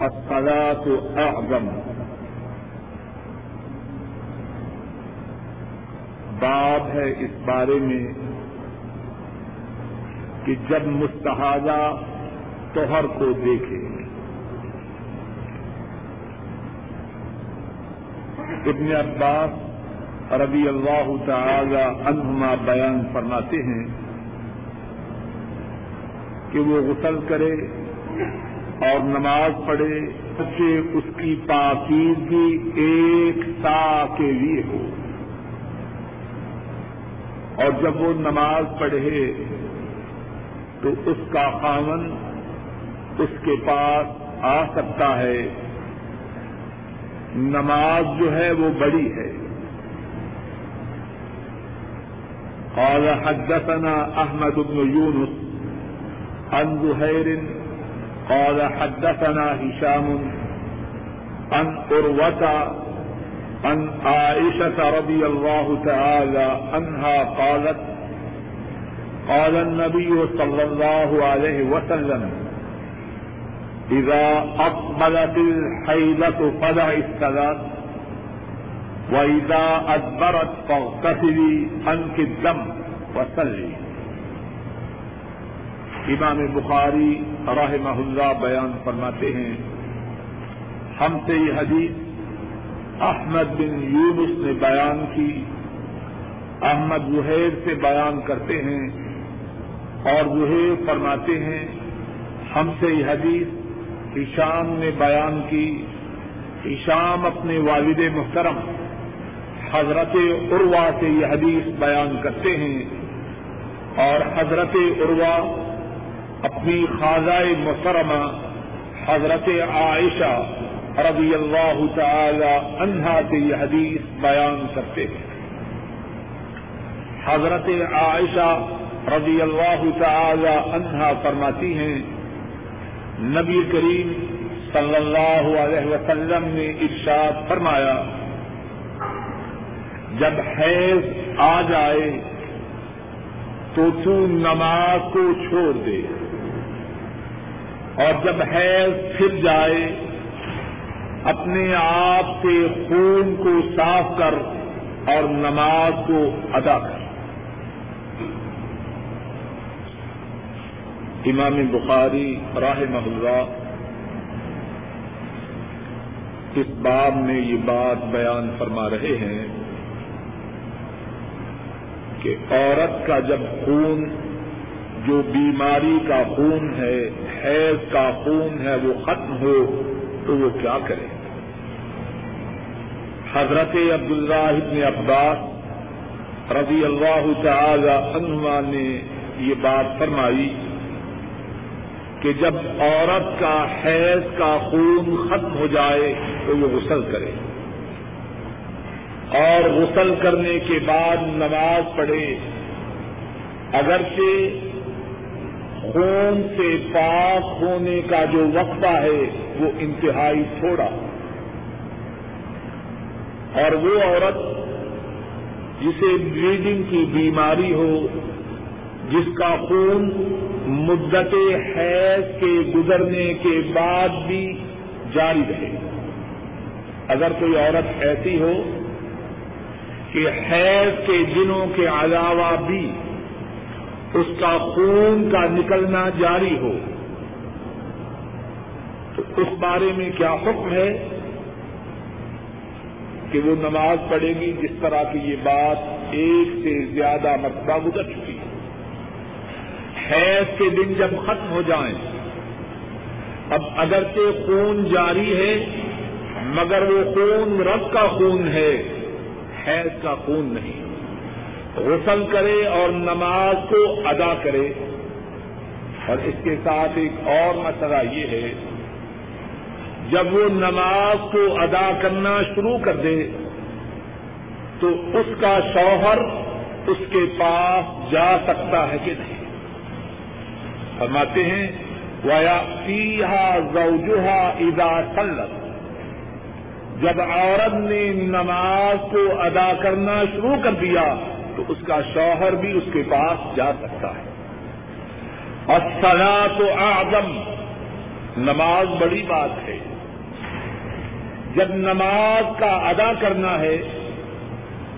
الصلاة أعظم. باب ہے اس بارے میں کہ جب مستحاضہ توہر کو دیکھے، ابن عباس رضی اللہ تعالی عنہما بیان فرماتے ہیں کہ وہ غسل کرے اور نماز پڑھے کہ اس کی پاکیزگی ایک سا کے لیے ہو۔ اور جب وہ نماز پڑھے تو اس کا خامن اس کے پاس آ سکتا ہے۔ نماز جو ہے وہ بڑی ہے۔ قال حدثنا احمد بن يونس عن زهير قال حدثنا هشام عن عروة عن عائشة رضي الله تعالى عنها قالت، قال النبي صلى الله عليه وسلم، إذا أقبلت الحيلة فدع الصلاة وإذا أدبرت فاغتسلي عنك الدم وصلي امام بخاری رحمہ اللہ بیان فرماتے ہیں، ہم سے یہ حدیث احمد بن یونس نے بیان کی۔ احمد زہیر سے بیان کرتے ہیں اور زہیر فرماتے ہیں، ہم سے یہ حدیث ایشام نے بیان کی۔ ایشام اپنے والد محترم حضرت عروا سے یہ حدیث بیان کرتے ہیں اور حضرت عروا اپنی خاضۂ محترمہ حضرت عائشہ رضی اللہ تعالی عنہا سے یہ حدیث بیان کرتے ہیں۔ حضرت عائشہ رضی اللہ تعالی عنہا فرماتی ہیں، نبی کریم صلی اللہ علیہ وسلم نے ارشاد فرمایا، جب حیض آ جائے تو تو نماز کو چھوڑ دے۔ اور جب حیض پھر جائے، اپنے آپ سے خون کو صاف کر اور نماز کو ادا کر۔ امام بخاری راہ محلہ اس باب میں یہ بات بیان فرما رہے ہیں کہ عورت کا جب خون جو بیماری کا خون ہے، حیض کا خون ہے، وہ ختم ہو، تو وہ کیا کرے؟ حضرت عبداللہ ابن عباس رضی اللہ تعالی عنہ نے یہ بات فرمائی کہ جب عورت کا حیض کا خون ختم ہو جائے تو وہ غسل کرے۔ اور غسل کرنے کے بعد نماز پڑھے۔ اگرچہ خون سے پاک ہونے کا جو وقفہ ہے، وہ انتہائی تھوڑا۔ اور وہ عورت جسے بلیڈنگ کی بیماری ہو، جس کا خون مدت حیض کے گزرنے کے بعد بھی جاری رہے۔ اگر کوئی عورت ایسی ہو کہ حیض کے دنوں کے علاوہ بھی اس کا خون کا نکلنا جاری ہو۔ تو اس بارے میں کیا حکم ہے کہ وہ نماز پڑھے گی جس طرح کی یہ بات ایک سے زیادہ مرتبہ گزر چکی ہے۔ حیض کے دن جب ختم ہو جائیں، اب اگرچہ خون جاری ہے، مگر وہ خون رب کا خون ہے حیض کا خون نہیں۔ غسل کرے اور نماز کو ادا کرے۔ اور اس کے ساتھ ایک اور مسئلہ یہ ہے، جب وہ نماز کو ادا کرنا شروع کر دے، تو اس کا شوہر اس کے پاس جا سکتا ہے کہ نہیں۔ فرماتے ہیں ویا پیہا زوجہا ادا سلت جب عورت نے نماز کو ادا کرنا شروع کر دیا تو اس کا شوہر بھی اس کے پاس جا سکتا ہے۔ اور سلا تو آدم نماز بڑی بات ہے۔ جب نماز کا ادا کرنا ہے،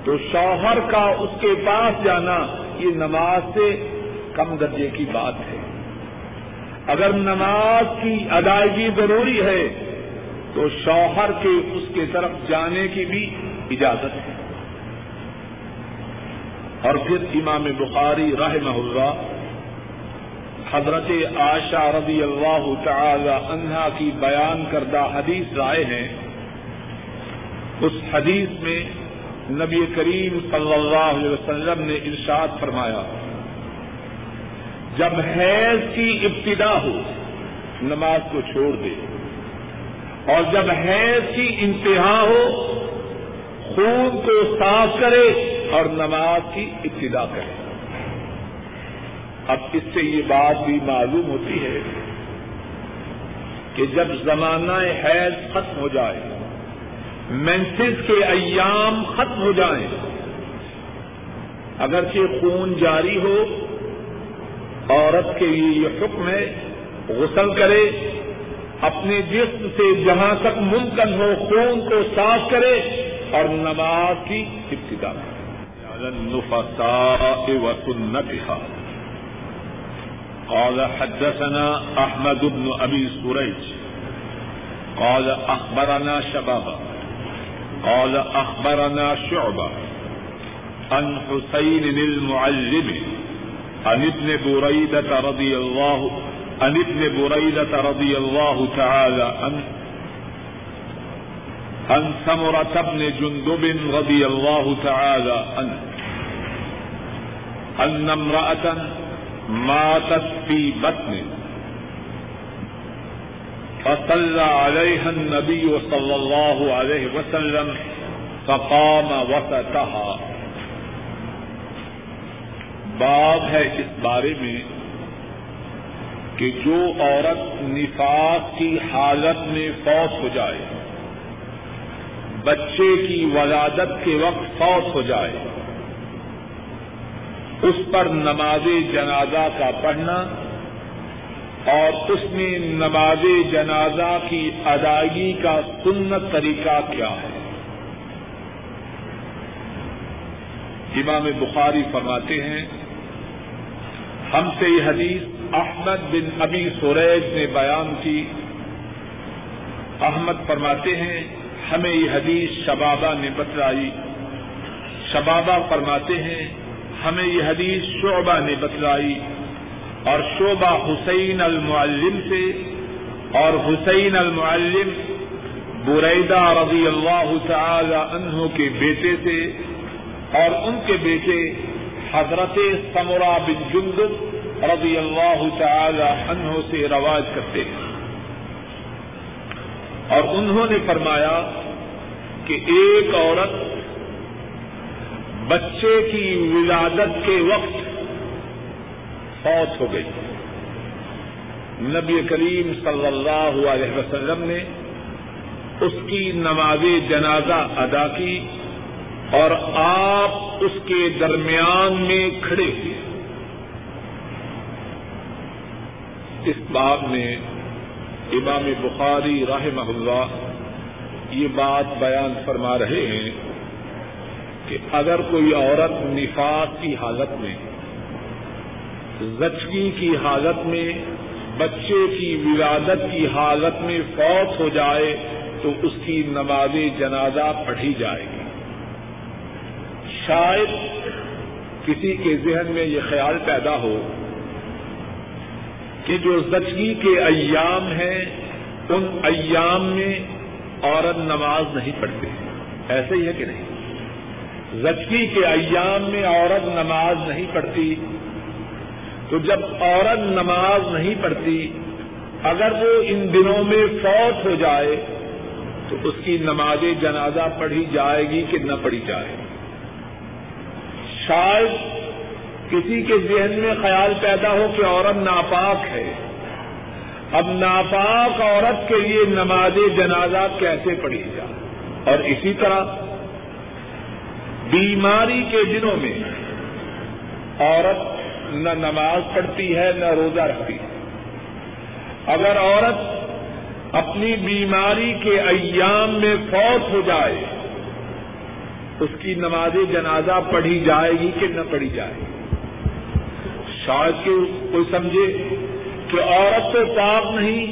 تو شوہر کا اس کے پاس جانا، یہ نماز سے کم درجے کی بات ہے۔ اگر نماز کی ادائیگی ضروری ہے، تو شوہر کے اس کے طرف جانے کی بھی اجازت ہے۔ اور پھر امام بخاری رحمہ اللہ حضرت عائشہ رضی اللہ تعالی عنہا کی بیان کردہ حدیث رائے ہیں۔ اس حدیث میں نبی کریم صلی اللہ علیہ وسلم نے ارشاد فرمایا، جب حیض کی ابتدا ہو، نماز کو چھوڑ دے۔ اور جب حیض کی انتہا ہو، خون کو صاف کرے۔ اور نماز کی ابتدا کرے اب اس سے یہ بات بھی معلوم ہوتی ہے کہ جب زمانہ حیض ختم ہو جائے مینسز کے ایام ختم ہو جائیں، اگرچہ خون جاری ہو، عورت کے لیے یہ حکم ہے، غسل کرے، اپنے جسم سے جہاں تک ممکن ہو خون کو صاف کرے اور نماز کی ابتدا کرے۔ النفساء وسنتها. قال حدثنا احمد بن ابي سريج. قال اخبرنا شبابا قال اخبرنا شعبه عن حسين المعلم. عن ابن بريدة رضي الله، عن ابن بريدة رضي الله تعالى عنه. عن ثمرة بن جندب رضي الله تعالى عنه. أن امرأة ماتت في بطن فصلى عليها النبي صلى الله عليه وسلم فقام وسطها. باب ہے اس بارے میں کہ جو عورت نفاق کی حالت میں فوت ہو جائے، بچے کی ولادت کے وقت فوت ہو جائے اس پر نماز جنازہ کا پڑھنا اور اس میں نماز جنازہ کی ادائیگی کا سنت طریقہ کیا ہے؟ امام بخاری فرماتے ہیں، ہم سے یہ حدیث احمد بن ابی سوریج نے بیان کی۔ احمد فرماتے ہیں، ہمیں یہ حدیث شبابہ نے بتلائی۔ شبابہ فرماتے ہیں ہمیں یہ حدیث شعبہ نے بتلائی اور شعبہ حسین المعلم سے اور حسین المعلم بریدہ رضی اللہ تعالی عنہ کے بیٹے سے اور ان کے بیٹے حضرت سمرا بن جندب رضی اللہ تعالی عنہ سے رواج کرتے ہیں۔ اور انہوں نے فرمایا کہ ایک عورت بچے کی ولادت کے وقت فوت ہو گئی۔ نبی کریم صلی اللہ علیہ وسلم نے اس کی نماز جنازہ ادا کی اور آپ اس کے درمیان میں کھڑے ہوئے۔ اس بات میں امام بخاری رحمہ اللہ یہ بات بیان فرما رہے ہیں۔ کہ اگر کوئی عورت نفاق کی حالت میں، زچگی کی حالت میں، بچے کی ولادت کی حالت میں فوت ہو جائے تو اس کی نماز جنازہ پڑھی جائے گی۔ شاید کسی کے ذہن میں یہ خیال پیدا ہو کہ جو زچگی کے ایام ہیں، ان ایام میں عورت نماز نہیں پڑھتے۔ ایسے ہی ہے کہ نہیں؟ زچگی کے ایام میں عورت نماز نہیں پڑھتی۔ تو جب عورت نماز نہیں پڑھتی، اگر وہ ان دنوں میں فوت ہو جائے، تو اس کی نماز جنازہ پڑھی جائے گی کہ نہ پڑھی جائے۔ گی شاید کسی کے ذہن میں خیال پیدا ہو کہ عورت ناپاک ہے۔ اب ناپاک عورت کے لیے نماز جنازہ کیسے پڑھی جائے؟ اور اسی طرح بیماری کے دنوں میں عورت نہ نماز پڑھتی ہے، نہ روزہ رکھتی ہے۔ اگر عورت اپنی بیماری کے ایام میں فوت ہو جائے، اس کی نماز جنازہ پڑھی جائے گی کہ نہ پڑھی جائے گی؟ شاید کہ کوئی سمجھے کہ عورت تو پاک نہیں،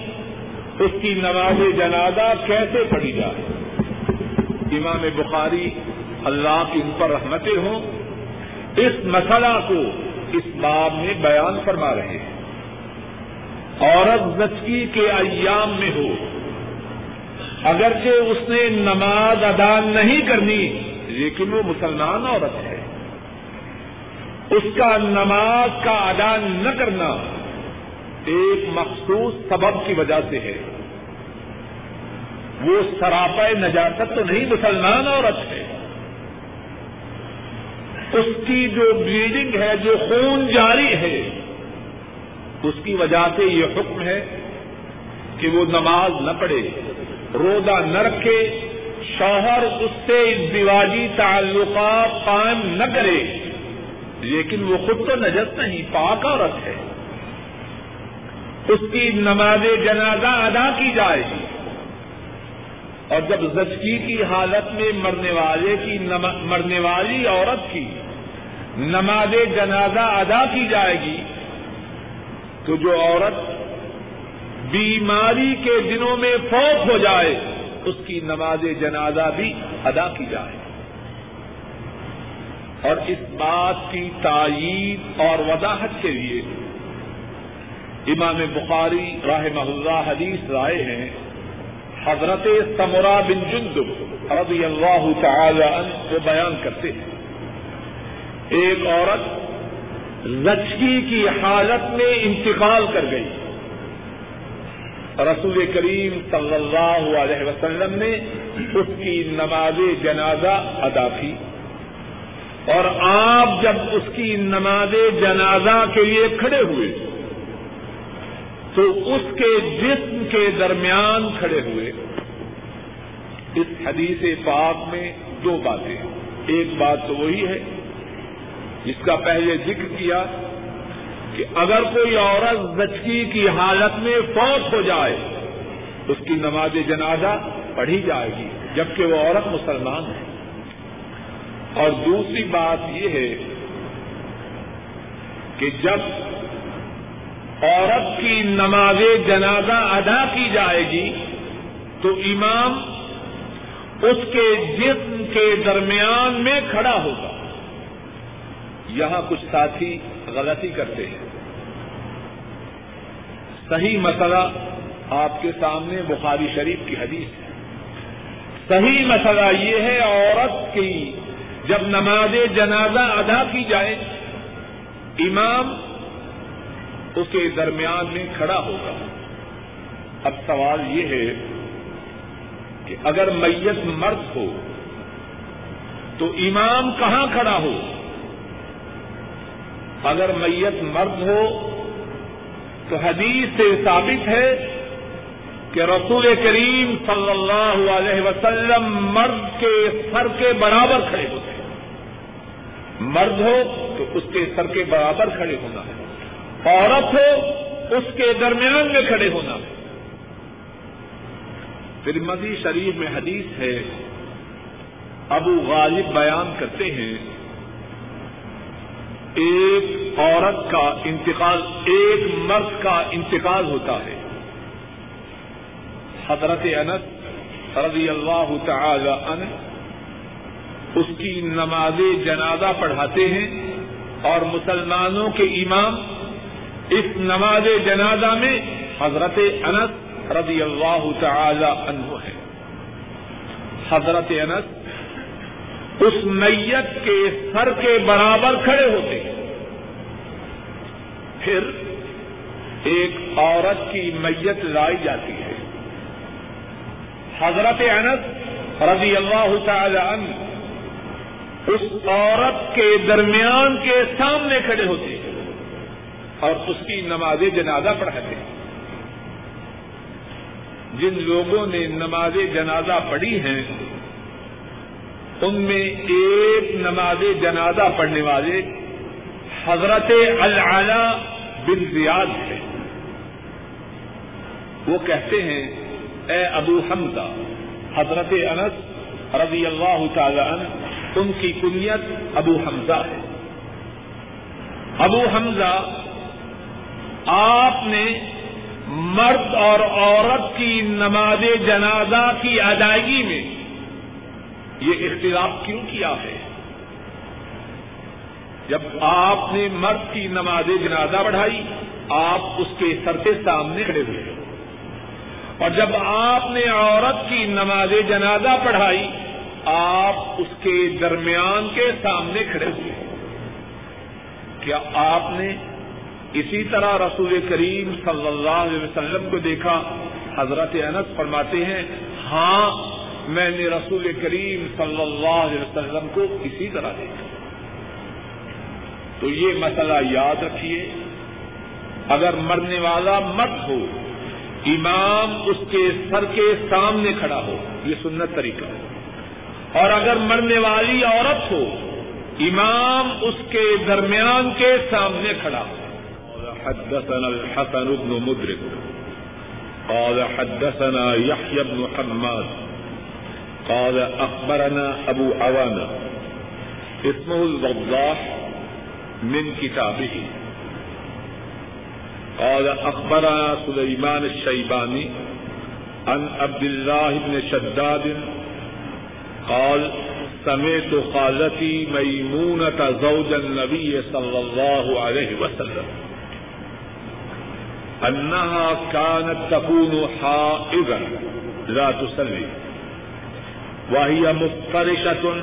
اس کی نماز جنازہ کیسے پڑھی جائے؟ امام بخاری اللہ کی ان پر رحمتیں ہوں، اس مسئلہ کو اس باب میں بیان فرما رہے ہیں۔ عورت زچگی کے ایام میں ہو، اگرچہ اس نے نماز ادا نہیں کرنی، لیکن وہ مسلمان عورت ہے۔ اس کا نماز کا ادا نہ کرنا ایک مخصوص سبب کی وجہ سے ہے۔ وہ سراپا نجاست تو نہیں، مسلمان عورت ہے۔ اس کی جو بلیڈنگ ہے، جو خون جاری ہے، اس کی وجہ سے یہ حکم ہے کہ وہ نماز نہ پڑھے، روزہ نہ رکھے، شوہر اس سے ازدواجی تعلقات قائم نہ کرے۔ لیکن وہ خود تو نجس نہیں، پاک عورت ہے۔ اس کی نماز جنازہ ادا کی جائے۔ گی اور جب زچگی کی حالت میں مرنے والے کی مرنے والی عورت کی نماز جنازہ ادا کی جائے گی، تو جو عورت بیماری کے دنوں میں فوت ہو جائے، اس کی نماز جنازہ بھی ادا کی جائے۔ اور اس بات کی تائید اور وضاحت کے لیے امام بخاری راہ اللہ حدیث رائے ہیں۔ حضرت سمرا بن جند رضی اللہ تعالی عنہ وہ بیان کرتے ہیں۔ ایک عورت زچگی کی حالت میں انتقال کر گئی۔ رسول کریم صلی اللہ علیہ وسلم نے اس کی نماز جنازہ ادا کی۔ اور آپ جب اس کی نماز جنازہ کے لیے کھڑے ہوئے تو اس کے جسم کے درمیان کھڑے ہوئے اس حدیث پاک میں دو باتیں ایک بات تو وہی ہے جس کا پہلے ذکر کیا کہ اگر کوئی عورت زچگی کی حالت میں فوت ہو جائے، اس کی نماز جنازہ پڑھی جائے گی، جبکہ وہ عورت مسلمان ہے۔ اور دوسری بات یہ ہے کہ جب عورت کی نماز جنازہ ادا کی جائے گی تو امام اس کے جسم کے درمیان میں کھڑا ہوگا۔ یہاں کچھ ساتھی غلطی کرتے ہیں۔ صحیح مسئلہ آپ کے سامنے بخاری شریف کی حدیث ہے۔ صحیح مسئلہ یہ ہے عورت کی جب نماز جنازہ ادا کی جائے، امام اس کے درمیان میں کھڑا ہوگا۔ اب سوال یہ ہے کہ اگر میت مرد ہو، تو امام کہاں کھڑا ہو؟ اگر میت مرد ہو، تو حدیث سے ثابت ہے کہ رسول کریم صلی اللہ علیہ وسلم مرد کے سر کے برابر کھڑے ہوتے ہیں۔ مرد ہو تو اس کے سر کے برابر کھڑے ہونا ہے۔ عورت ہو، اس کے درمیان میں کھڑے ہونا۔ پھر مدی شریف میں حدیث ہے، ابو غالب بیان کرتے ہیں، ایک عورت کا انتقال، ایک مرد کا انتقال ہوتا ہے۔ حضرت انس رضی اللہ تعالی عنہ اس کی نماز جنازہ پڑھاتے ہیں اور مسلمانوں کے امام اس نماز جنازہ میں حضرت انس رضی اللہ تعالی عنہ ہے۔ حضرت انس اس میت کے سر کے برابر کھڑے ہوتے ہیں۔ پھر ایک عورت کی میت لائی جاتی ہے۔ حضرت انس رضی اللہ تعالی عنہ اس عورت کے درمیان کے سامنے کھڑے ہوتے ہیں۔ اور اس کی نماز جنازہ پڑھاتے ہیں۔ جن لوگوں نے نماز جنازہ پڑھی ہیں، ان میں ایک نماز جنازہ پڑھنے والے حضرت العلا بن زیاد ہے وہ کہتے ہیں، اے ابو حمزہ، حضرت انس رضی اللہ تعالی عنہ، ان کی کنیت ابو حمزہ ہے۔ ابو حمزہ آپ نے مرد اور عورت کی نماز جنازہ کی ادائیگی میں یہ اختلاف کیوں کیا ہے؟ جب آپ نے مرد کی نماز جنازہ بڑھائی، آپ اس کے سر کے سامنے کھڑے ہوئے۔ اور جب آپ نے عورت کی نماز جنازہ پڑھائی، آپ اس کے درمیان کے سامنے کھڑے ہوئے۔ کیا آپ نے اسی طرح رسول کریم صلی اللہ علیہ وسلم کو دیکھا، حضرت انس فرماتے ہیں ہاں میں نے رسول کریم صلی اللہ علیہ وسلم کو اسی طرح دیکھا۔ تو یہ مسئلہ یاد رکھیے، اگر مرنے والا مرد ہو، امام اس کے سر کے سامنے کھڑا ہو، یہ سنت طریقہ ہے۔ اور اگر مرنے والی عورت ہو، امام اس کے درمیان کے سامنے کھڑا ہو۔ حدثنا الحسن بن مدرك. قال حدثنا يحيى بن حماد. قال اخبرنا ابو عوانة. اسمه الوضاح من كتابه. قال اخبرنا سليمان الشيباني عن عبد الله بن شداد. قال سمعت خالتي ميمونة زوج النبي صلى الله عليه وسلم. انها كانت تكون حائضا لا تصلي وهي مفترشة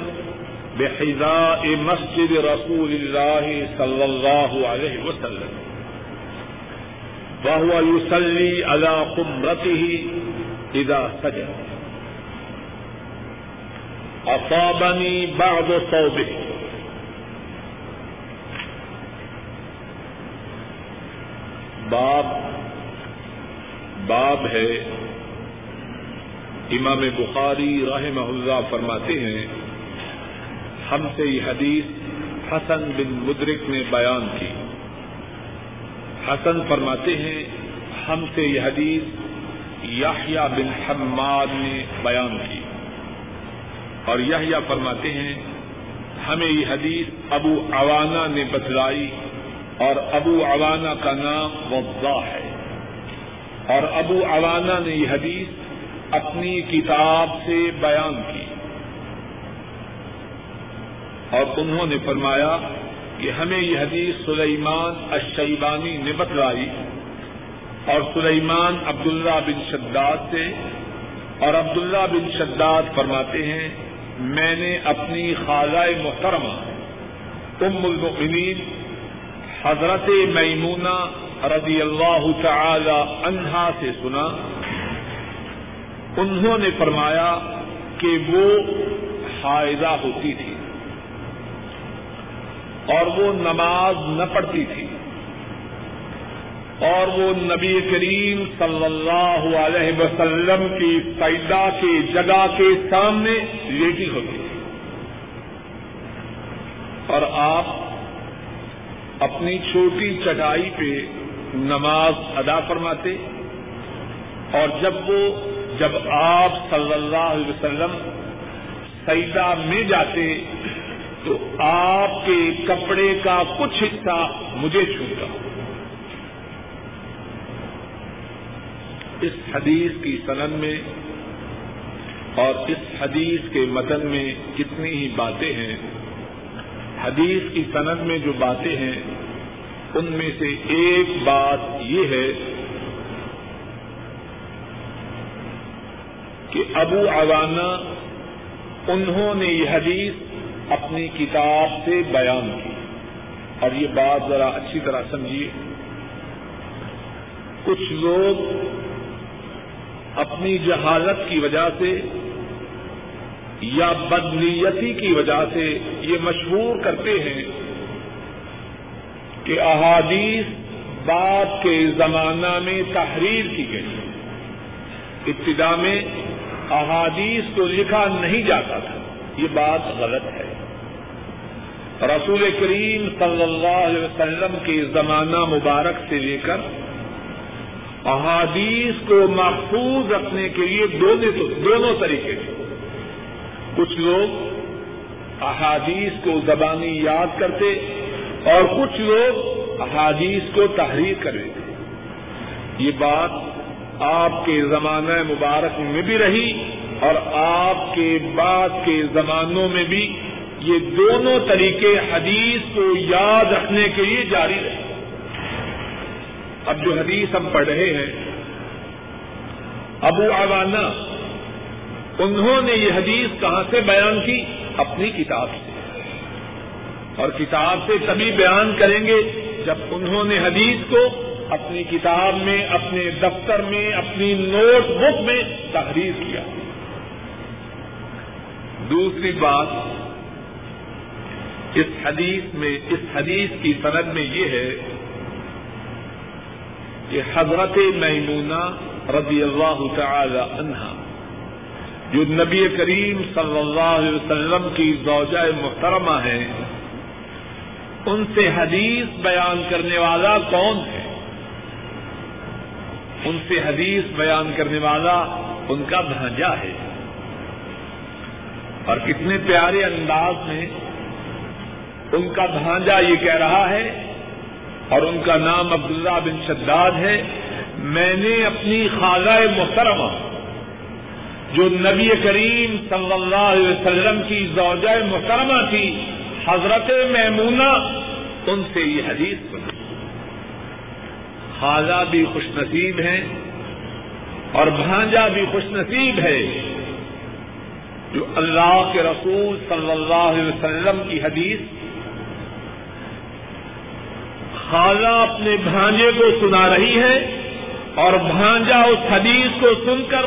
بحذاء مسجد رسول الله صلى الله عليه وسلم. وهو يصلي على قمرته إذا سجد. أصابني بعض صوبه باب باب ہے۔ امام بخاری رحمہ اللہ فرماتے ہیں، ہم سے یہ حدیث حسن بن مدرک نے بیان کی۔ حسن فرماتے ہیں، ہم سے یہ حدیث یاحیہ بن حماد نے بیان کی۔ اور یحییٰ فرماتے ہیں، ہمیں یہ حدیث ابو عوانہ نے بتلائی۔ اور ابو عوانہ کا نام وضا ہے۔ اور ابو عوانہ نے یہ حدیث اپنی کتاب سے بیان کی۔ اور انہوں نے فرمایا کہ ہمیں یہ حدیث سلیمان الشیبانی نے بتلائی اور سلیمان عبداللہ بن شداد سے اور عبداللہ بن شداد فرماتے ہیں، میں نے اپنی خالہ محترمہ ام المؤمنین حضرت میمونہ رضی اللہ تعالی عنہا سے سنا، انہوں نے فرمایا کہ وہ حائضہ ہوتی تھی اور وہ نماز نہ پڑھتی تھی اور وہ نبی کریم صلی اللہ علیہ وسلم کی سیدا کی جگہ کے سامنے لیٹی ہوتی تھی۔ اور آپ اپنی چھوٹی چٹائی پہ نماز ادا فرماتے اور جب وہ جب آپ صلی اللہ علیہ وسلم سیدا میں جاتے تو آپ کے کپڑے کا کچھ حصہ مجھے چھوٹا اس حدیث کی سنن میں اور اس حدیث کے متن میں کتنی ہی باتیں ہیں۔ حدیث کی سند میں جو باتیں ہیں، ان میں سے ایک بات یہ ہے کہ ابو عوانہ، انہوں نے یہ حدیث اپنی کتاب سے بیان کی۔ اور یہ بات ذرا اچھی طرح سمجھیے۔ کچھ لوگ اپنی جہالت کی وجہ سے یا بدنیتی کی وجہ سے یہ مشہور کرتے ہیں کہ احادیث بعد کے زمانہ میں تحریر کی گئی ابتدا میں احادیث کو لکھا نہیں جاتا تھا۔ یہ بات غلط ہے۔ رسول کریم صلی اللہ علیہ وسلم کے زمانہ مبارک سے لے کر احادیث کو محفوظ رکھنے کے لیے دونوں طریقے ہیں کچھ لوگ احادیث کو زبانی یاد کرتے اور کچھ لوگ احادیث کو تحریر کر لیتے یہ بات آپ کے زمانہ مبارک میں بھی رہی اور آپ کے بعد کے زمانوں میں بھی یہ دونوں طریقے حدیث کو یاد رکھنے کے لیے جاری رہے۔ اب جو حدیث ہم پڑھ رہے ہیں، ابو عوانہ انہوں نے یہ حدیث کہاں سے بیان کی؟ اپنی کتاب سے۔ اور کتاب سے تبھی بیان کریں گے جب انہوں نے حدیث کو اپنی کتاب میں، اپنے دفتر میں، اپنی نوٹ بک میں تحریر کیا۔ دوسری بات، اس حدیث میں، اس حدیث کی سند میں یہ ہے کہ حضرت میمونہ رضی اللہ تعالی عنہا جو نبی کریم صلی اللہ علیہ وسلم کی زوجہ محترمہ ہے ان سے حدیث بیان کرنے والا کون ہے؟ ان سے حدیث بیان کرنے والا ان کا بھانجا ہے۔ اور کتنے پیارے انداز میں ان کا بھانجا یہ کہہ رہا ہے، اور ان کا نام عبداللہ بن شداد ہے، میں نے اپنی خالہ محترمہ جو نبی کریم صلی اللہ علیہ وسلم کی زوجہ محترمہ تھی، حضرت میمونہ، ان سے یہ حدیث سنا خالہ بھی خوش نصیب ہیں اور بھانجا بھی خوش نصیب ہے۔ جو اللہ کے رسول صلی اللہ علیہ وسلم کی حدیث خالہ اپنے بھانجے کو سنا رہی ہے اور بھانجا اس حدیث کو سن کر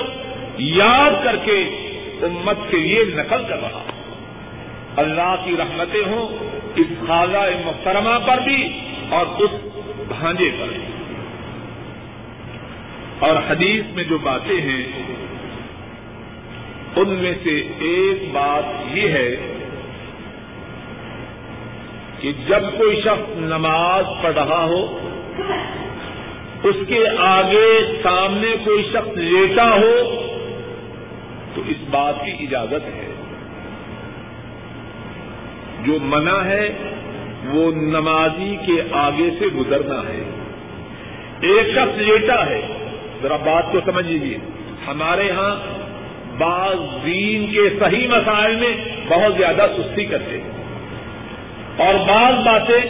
یاد کر کے امت کے لیے نقل کر رہا۔ اللہ کی رحمتیں ہوں اس خالہ محترمہ پر بھی اور اس بھانجے پر بھی۔ اور حدیث میں جو باتیں ہیں، ان میں سے ایک بات یہ ہے کہ جب کوئی شخص نماز پڑھ رہا ہو، اس کے آگے سامنے کوئی شخص لیٹا ہو تو اس بات کی اجازت ہے۔ جو منع ہے، وہ نمازی کے آگے سے گزرنا ہے۔ ایک شخص لیٹا ہے۔ ذرا بات کو سمجھ لیجیے ہمارے ہاں بعض دین کے صحیح مسائل میں بہت زیادہ سستی کرتے ہیں اور بعض باتیں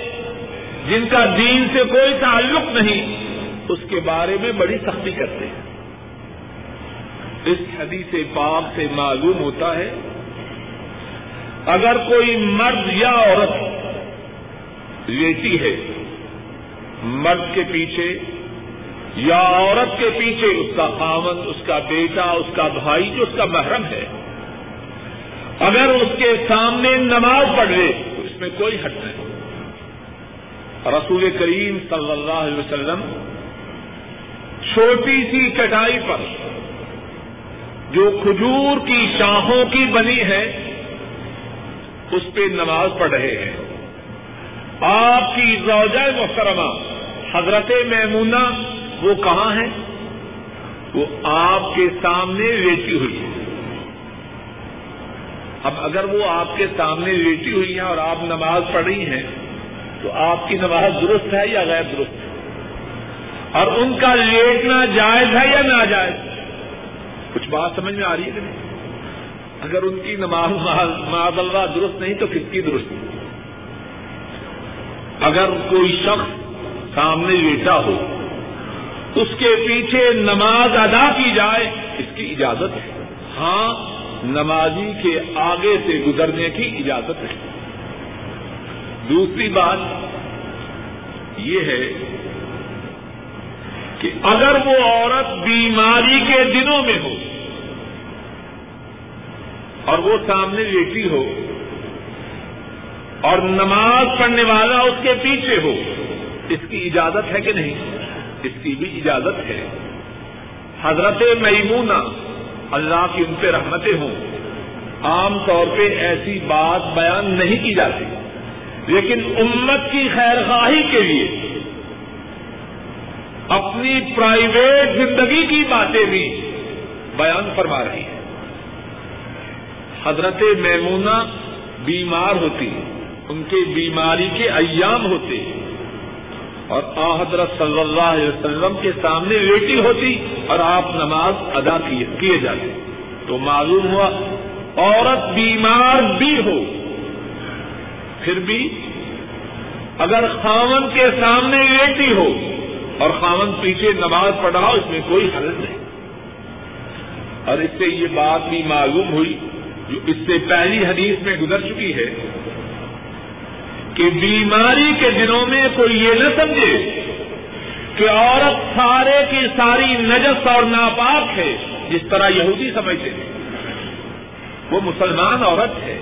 جن کا دین سے کوئی تعلق نہیں، اس کے بارے میں بڑی سختی کرتے ہیں۔ اس حدیث پاک سے معلوم ہوتا ہے، اگر کوئی مرد یا عورت لیٹی ہے، مرد کے پیچھے یا عورت کے پیچھے اس کا خامن اس کا بیٹا، اس کا بھائی، جو اس کا محرم ہے، اگر اس کے سامنے نماز پڑھ لے، تو اس میں کوئی حد نہیں۔ رسول کریم صلی اللہ علیہ وسلم چھوٹی سی چٹائی پر جو کھجور کی شاہوں کی بنی ہے، اس پہ نماز پڑھ رہے ہیں۔ آپ کی زوجہ محترمہ، حضرت میمونہ، وہ کہاں ہے وہ آپ کے سامنے لیٹی ہوئی ہے اب اگر وہ آپ کے سامنے لیٹی ہوئی ہیں اور آپ نماز پڑھ رہی ہیں، تو آپ کی نماز درست ہے یا غیر درست؟ ہے اور ان کا لیٹنا جائز ہے یا ناجائز؟ ہے کچھ بات سمجھ میں آ رہی ہے کہ نہیں؟ اگر ان کی نماز معذ اللہ درست نہیں تو کس کی درست؟ نہیں اگر کوئی شخص سامنے لیٹا ہو، اس کے پیچھے نماز ادا کی جائے، اس کی اجازت ہے۔ ہاں نمازی کے آگے سے گزرنے کی اجازت ہے۔ دوسری بات یہ ہے کہ اگر وہ عورت بیماری کے دنوں میں ہو اور وہ سامنے لیٹی ہو اور نماز پڑھنے والا اس کے پیچھے ہو، اس کی اجازت ہے کہ نہیں؟ اس کی بھی اجازت ہے۔ حضرت میمونہ اللہ کی ان پہ رحمتیں ہوں۔ عام طور پہ ایسی بات بیان نہیں کی جاتی، لیکن امت کی خیر خواہی کے لیے اپنی پرائیویٹ زندگی کی باتیں بھی بیان فرما رہی ہے حضرت میمونہ بیمار ہوتی ان کے بیماری کے ایام ہوتے اور آ حضرت صلی اللہ علیہ وسلم کے سامنے لیٹی ہوتی اور آپ نماز ادا کیے جاتے تو معلوم ہوا، عورت بیمار بھی ہو، پھر بھی اگر خامن کے سامنے لیٹی ہو اور خامن پیچھے نماز پڑھا اس میں کوئی حل نہیں۔ اور اس سے یہ بات بھی معلوم ہوئی، جو اس سے پہلی حدیث میں گزر چکی ہے کہ بیماری کے دنوں میں کوئی یہ نہ سمجھے کہ عورت سارے کی ساری نجس اور ناپاک ہے، جس طرح یہودی سمجھتے ہیں۔ وہ مسلمان عورت ہے۔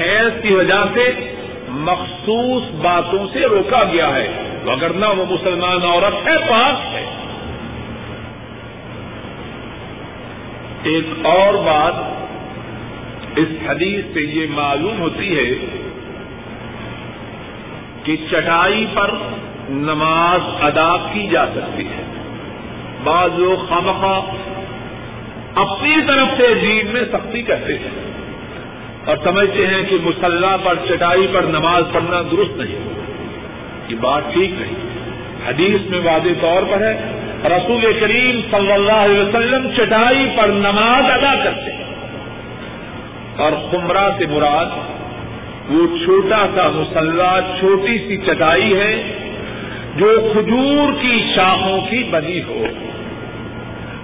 حیض کی وجہ سے مخصوص باتوں سے روکا گیا ہے۔ اگر نہ وہ مسلمان عورت ہے، پاک ہے۔ ایک اور بات، اس حدیث سے یہ معلوم ہوتی ہے کہ چٹائی پر نماز ادا کی جا سکتی ہے۔ بعض لوگ خامخواہ اپنی طرف سے دین میں سختی کرتے ہیں۔ اور سمجھتے ہیں کہ مسلح پر، چٹائی پر نماز پڑھنا درست نہیں یہ بات ٹھیک نہیں۔ حدیث میں واضح طور پر ہے، رسول کریم صلی اللہ علیہ وسلم چٹائی پر نماز ادا کرتے ہیں۔ اور خمرہ سے مراد، وہ چھوٹا سا مسلح چھوٹی سی چٹائی ہے جو کھجور کی شاخوں کی بنی ہو۔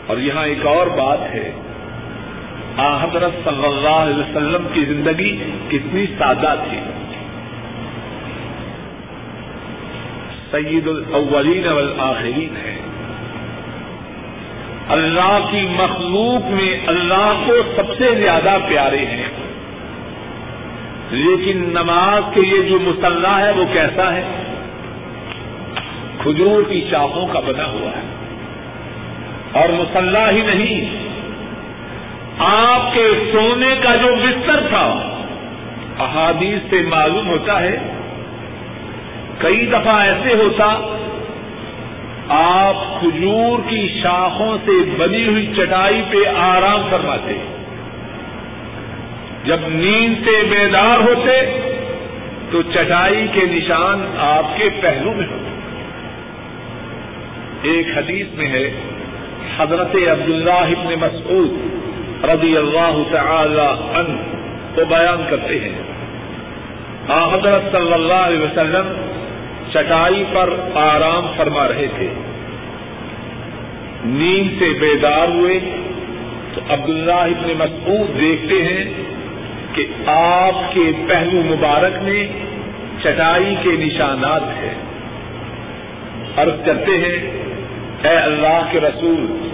اور یہاں ایک اور بات ہے ہاں، حضرت صلی اللہ علیہ وسلم کی زندگی کتنی سادہ تھی۔ سید الاولین والآخرین ہے۔ اللہ کی مخلوق میں اللہ کو سب سے زیادہ پیارے ہیں۔ لیکن نماز کے لیے جو مسلح ہے، وہ کیسا ہے؟ کھجور کی شاخوں کا بنا ہوا ہے۔ اور مسلح ہی نہیں آپ کے سونے کا جو بستر تھا، احادیث سے معلوم ہوتا ہے، کئی دفعہ ایسے ہوتا، آپ کھجور کی شاخوں سے بنی ہوئی چٹائی پہ آرام فرماتے۔ جب نیند سے بیدار ہوتے، تو چٹائی کے نشان آپ کے پہلو میں ہوتے۔ ایک حدیث میں ہے، حضرت عبداللہ ابن مسعود رضی اللہ تعالی عنہ کو بیان کرتے ہیں۔ حضرت صلی اللہ علیہ وسلم چٹائی پر آرام فرما رہے تھے۔ نیند سے بیدار ہوئے۔ تو عبداللہ ابن مسعود دیکھتے ہیں کہ آپ کے پہلو مبارک میں چٹائی کے نشانات ہیں۔ عرض کرتے ہیں، اے اللہ کے رسول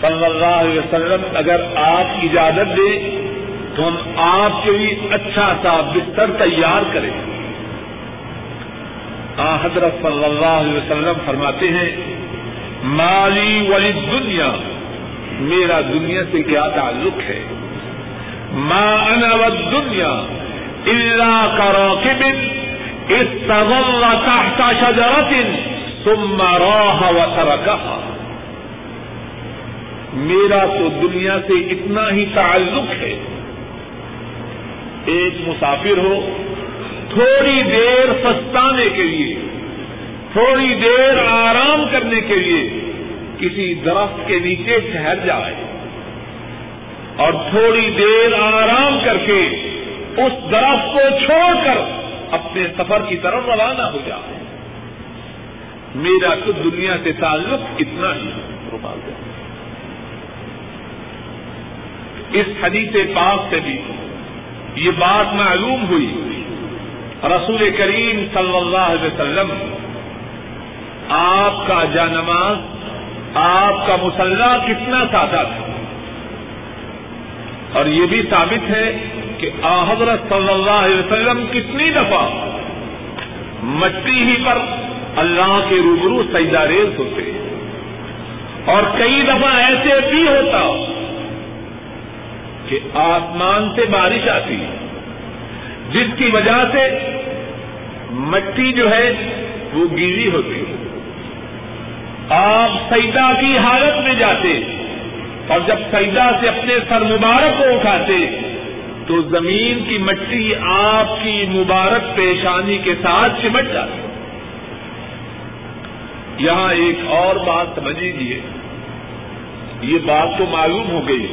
صلی اللہ علیہ وسلم، اگر آپ اجازت دیں تو ہم آپ کے لیے اچھا سا بستر تیار کریں۔ حضرت صلی اللہ علیہ وسلم فرماتے ہیں، مالی ولی دنیا میرا دنیا سے کیا تعلق ہے؟ ما انا دنیا اللہ کرو کہ اس تحت شجرت ثم راح وتركها میرا تو دنیا سے اتنا ہی تعلق ہے۔ ایک مسافر ہو، تھوڑی دیر سستانے کے لیے، تھوڑی دیر آرام کرنے کے لیے کسی درخت کے نیچے ٹھہر جائے اور تھوڑی دیر آرام کر کے اس درخت کو چھوڑ کر اپنے سفر کی طرف روانہ ہو جائے۔ میرا تو دنیا سے تعلق اتنا ہی اس حدیث پاک سے بھی یہ بات معلوم ہوئی۔ رسول کریم صلی اللہ علیہ وسلم، آپ کا جانماز آپ کا مسلح کتنا سادہ تھا۔ اور یہ بھی ثابت ہے کہ حضرت صلی اللہ علیہ وسلم کتنی دفعہ مٹی ہی پر اللہ کے روبرو سجدہ ریز ہوتے۔ اور کئی دفعہ ایسے بھی ہوتا۔ کہ آسمان سے بارش آتی ہے۔ جس کی وجہ سے مٹی جو ہے وہ گیلی ہوتی آپ سیدا کی حالت میں جاتے اور جب سیدا سے اپنے سر مبارک کو اٹھاتے تو زمین کی مٹی آپ کی مبارک پیشانی کے ساتھ چمٹ جاتی۔ یہاں ایک اور بات سمجھ لیجیے یہ بات تو معلوم ہو گئی۔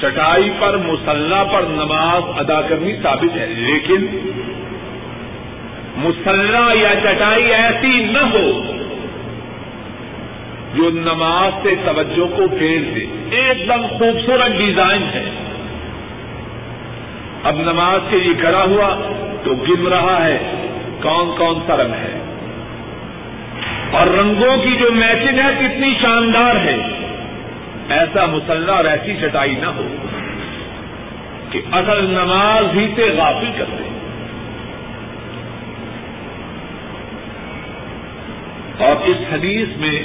چٹائی پر مسلح پر نماز ادا کرنی ثابت ہے، لیکن مسلح یا چٹائی ایسی نہ ہو جو نماز سے توجہ کو پھیر دے۔ ایک دم خوبصورت ڈیزائن ہے۔ اب نماز کے لیے کھڑا ہوا تو گن رہا ہے، کون کون سا رنگ ہے؟ اور رنگوں کی جو میچنگ ہے، کتنی شاندار ہے۔ ایسا مسلح اور ایسی چٹائی نہ ہو کہ اصل نماز ہی سے غافل کر دے۔ اور اس حدیث میں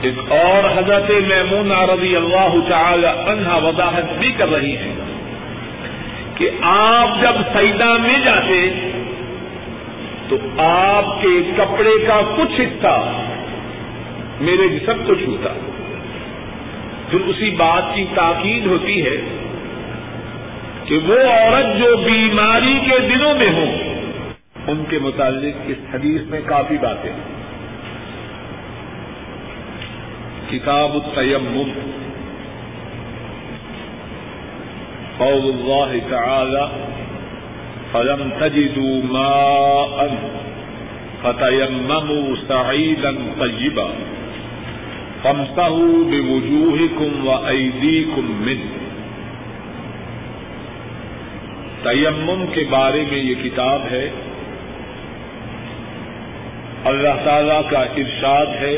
ایک اور حضرت میمون رضی اللہ تعالی عنہا وضاحت بھی کر رہی ہے کہ آپ جب سیدا میں جاتے تو آپ کے کپڑے کا کچھ حصہ میرے جسم کو چھوتا۔ پھر اسی بات کی تاکید ہوتی ہے کہ وہ عورت جو بیماری کے دنوں میں ہوں، ان کے متعلق اس حدیث میں کافی باتیں ہیں۔ کتاب التیمم، قول اللہ تعالی، فلم تجدوا ماء فتيمموا سعيدا طيبا فامسحوا بوجوهكم وأيديكم منه. تیمم کے بارے میں یہ کتاب ہے، اللہ تعالی کا ارشاد ہے،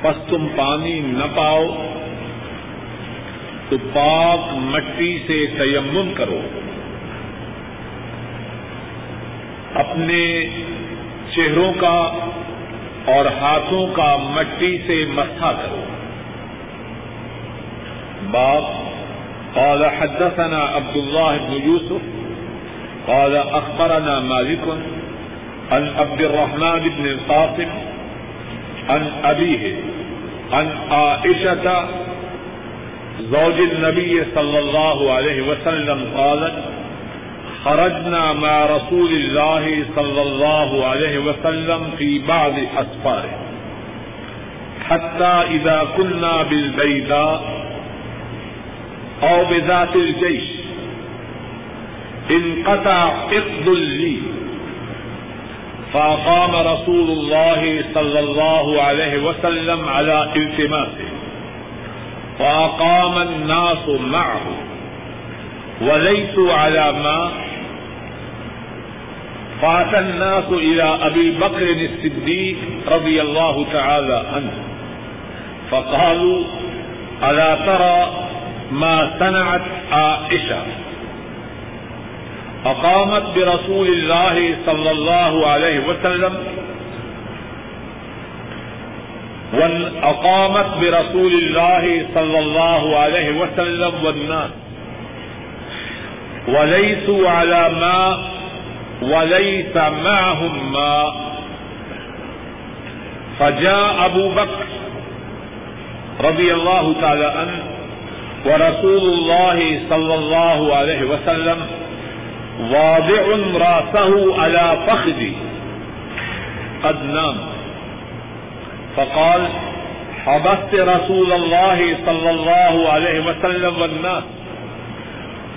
پس تم پانی نہ پاؤ، تو پاک مٹی سے تیمم کرو۔ اپنے چہروں کا اور ہاتھوں کا مٹی سے مسا کرو۔ باپ، قال حدثنا عبد الله بن يوسف قال اخبرنا مالك عن عبد الرحمن بن القاسم عن ابيه عن عائشه زوج النبي صلى الله عليه وسلم قالت خرجنا مع رسول الله صلى الله عليه وسلم في بعض أسفاره حتى إذا كنا بالبيداء أو بذات الجيش انقطع إقض لي فأقام رسول الله صلى الله عليه وسلم على التماسه. فأقام الناس معه. وليسوا على ما فات الناس الى ابي بكر الصديق رضي الله تعالى عنه. فقالوا الا ترى ما صنعت عائشه اقامت برسول الله صلى الله عليه وسلم اقامت برسول الله صلى الله عليه وسلم والناس. وليسوا على ما وليس معهم ماء فجاء أبو بكر رضي الله تعالى عنه ورسول الله صلى الله عليه وسلم واضع راسه على فخذي قد نام فقال حبست رسول الله صلى الله عليه وسلم والناس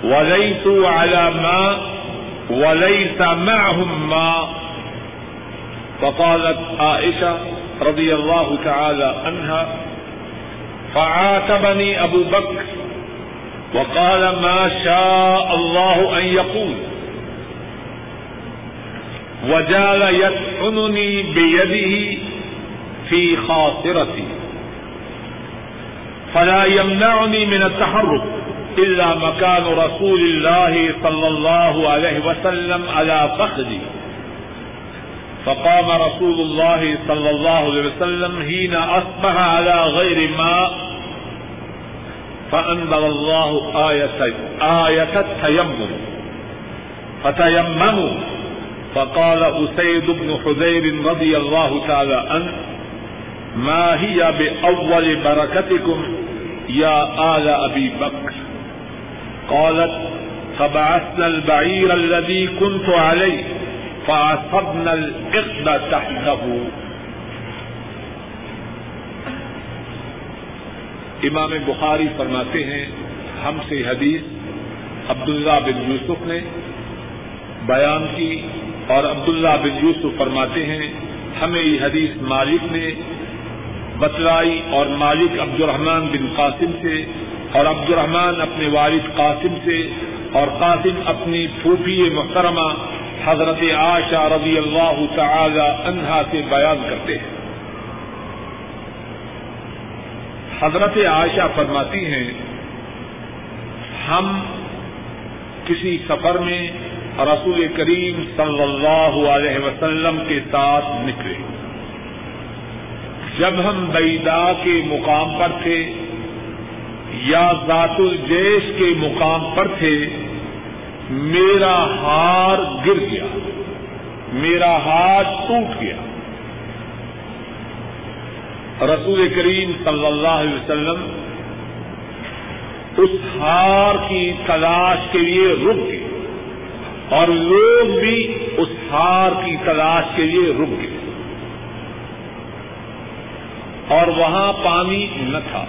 وليسوا على ماء وليس معهم ماء فقالت عائشة رضي الله تعالى عنها، فعاتبني أبو بكر، وقال ما شاء الله أن يقول. وجال يطعنني بيده في خاصرتي فلا يمنعني من التحرك. إلا مكان رسول الله صلى الله عليه وسلم على فخذي فقام رسول الله صلى الله عليه وسلم حين أصبح على غير ماء فأنزل الله آية, آية التيمم. فتيمموا. فقال اسید بن حزیر رضی اللہ تعالی عنہ ما هي بأول بركتكم يا آل أبي بكر؟ قالت، فبعثنا البعير الذي كنت عليه فعصبنا الإقد تحته. امام بخاری فرماتے ہیں، ہم سے حدیث عبداللہ بن یوسف نے بیان کی اور عبداللہ بن یوسف فرماتے ہیں، ہمیں یہ حدیث مالک نے بتلائی اور مالک عبد الرحمان بن قاسم سے اور عبد الرحمان اپنے والد قاسم سے اور قاسم اپنی پھوپھی محترمہ حضرت عائشہ رضی اللہ تعالی عنہا سے بیان کرتے ہیں۔ حضرت عائشہ فرماتی ہیں، ہم کسی سفر میں رسول کریم صلی اللہ علیہ وسلم کے ساتھ نکلے۔ جب ہم بیدا کے مقام پر تھے یا ذات الجیش کے مقام پر تھے، میرا ہار گر گیا، میرا ہاتھ ٹوٹ گیا۔ رسول کریم صلی اللہ علیہ وسلم اس ہار کی تلاش کے لیے رک گئے اور لوگ بھی اس ہار کی تلاش کے لیے رک گئے۔ اور وہاں پانی نہ تھا۔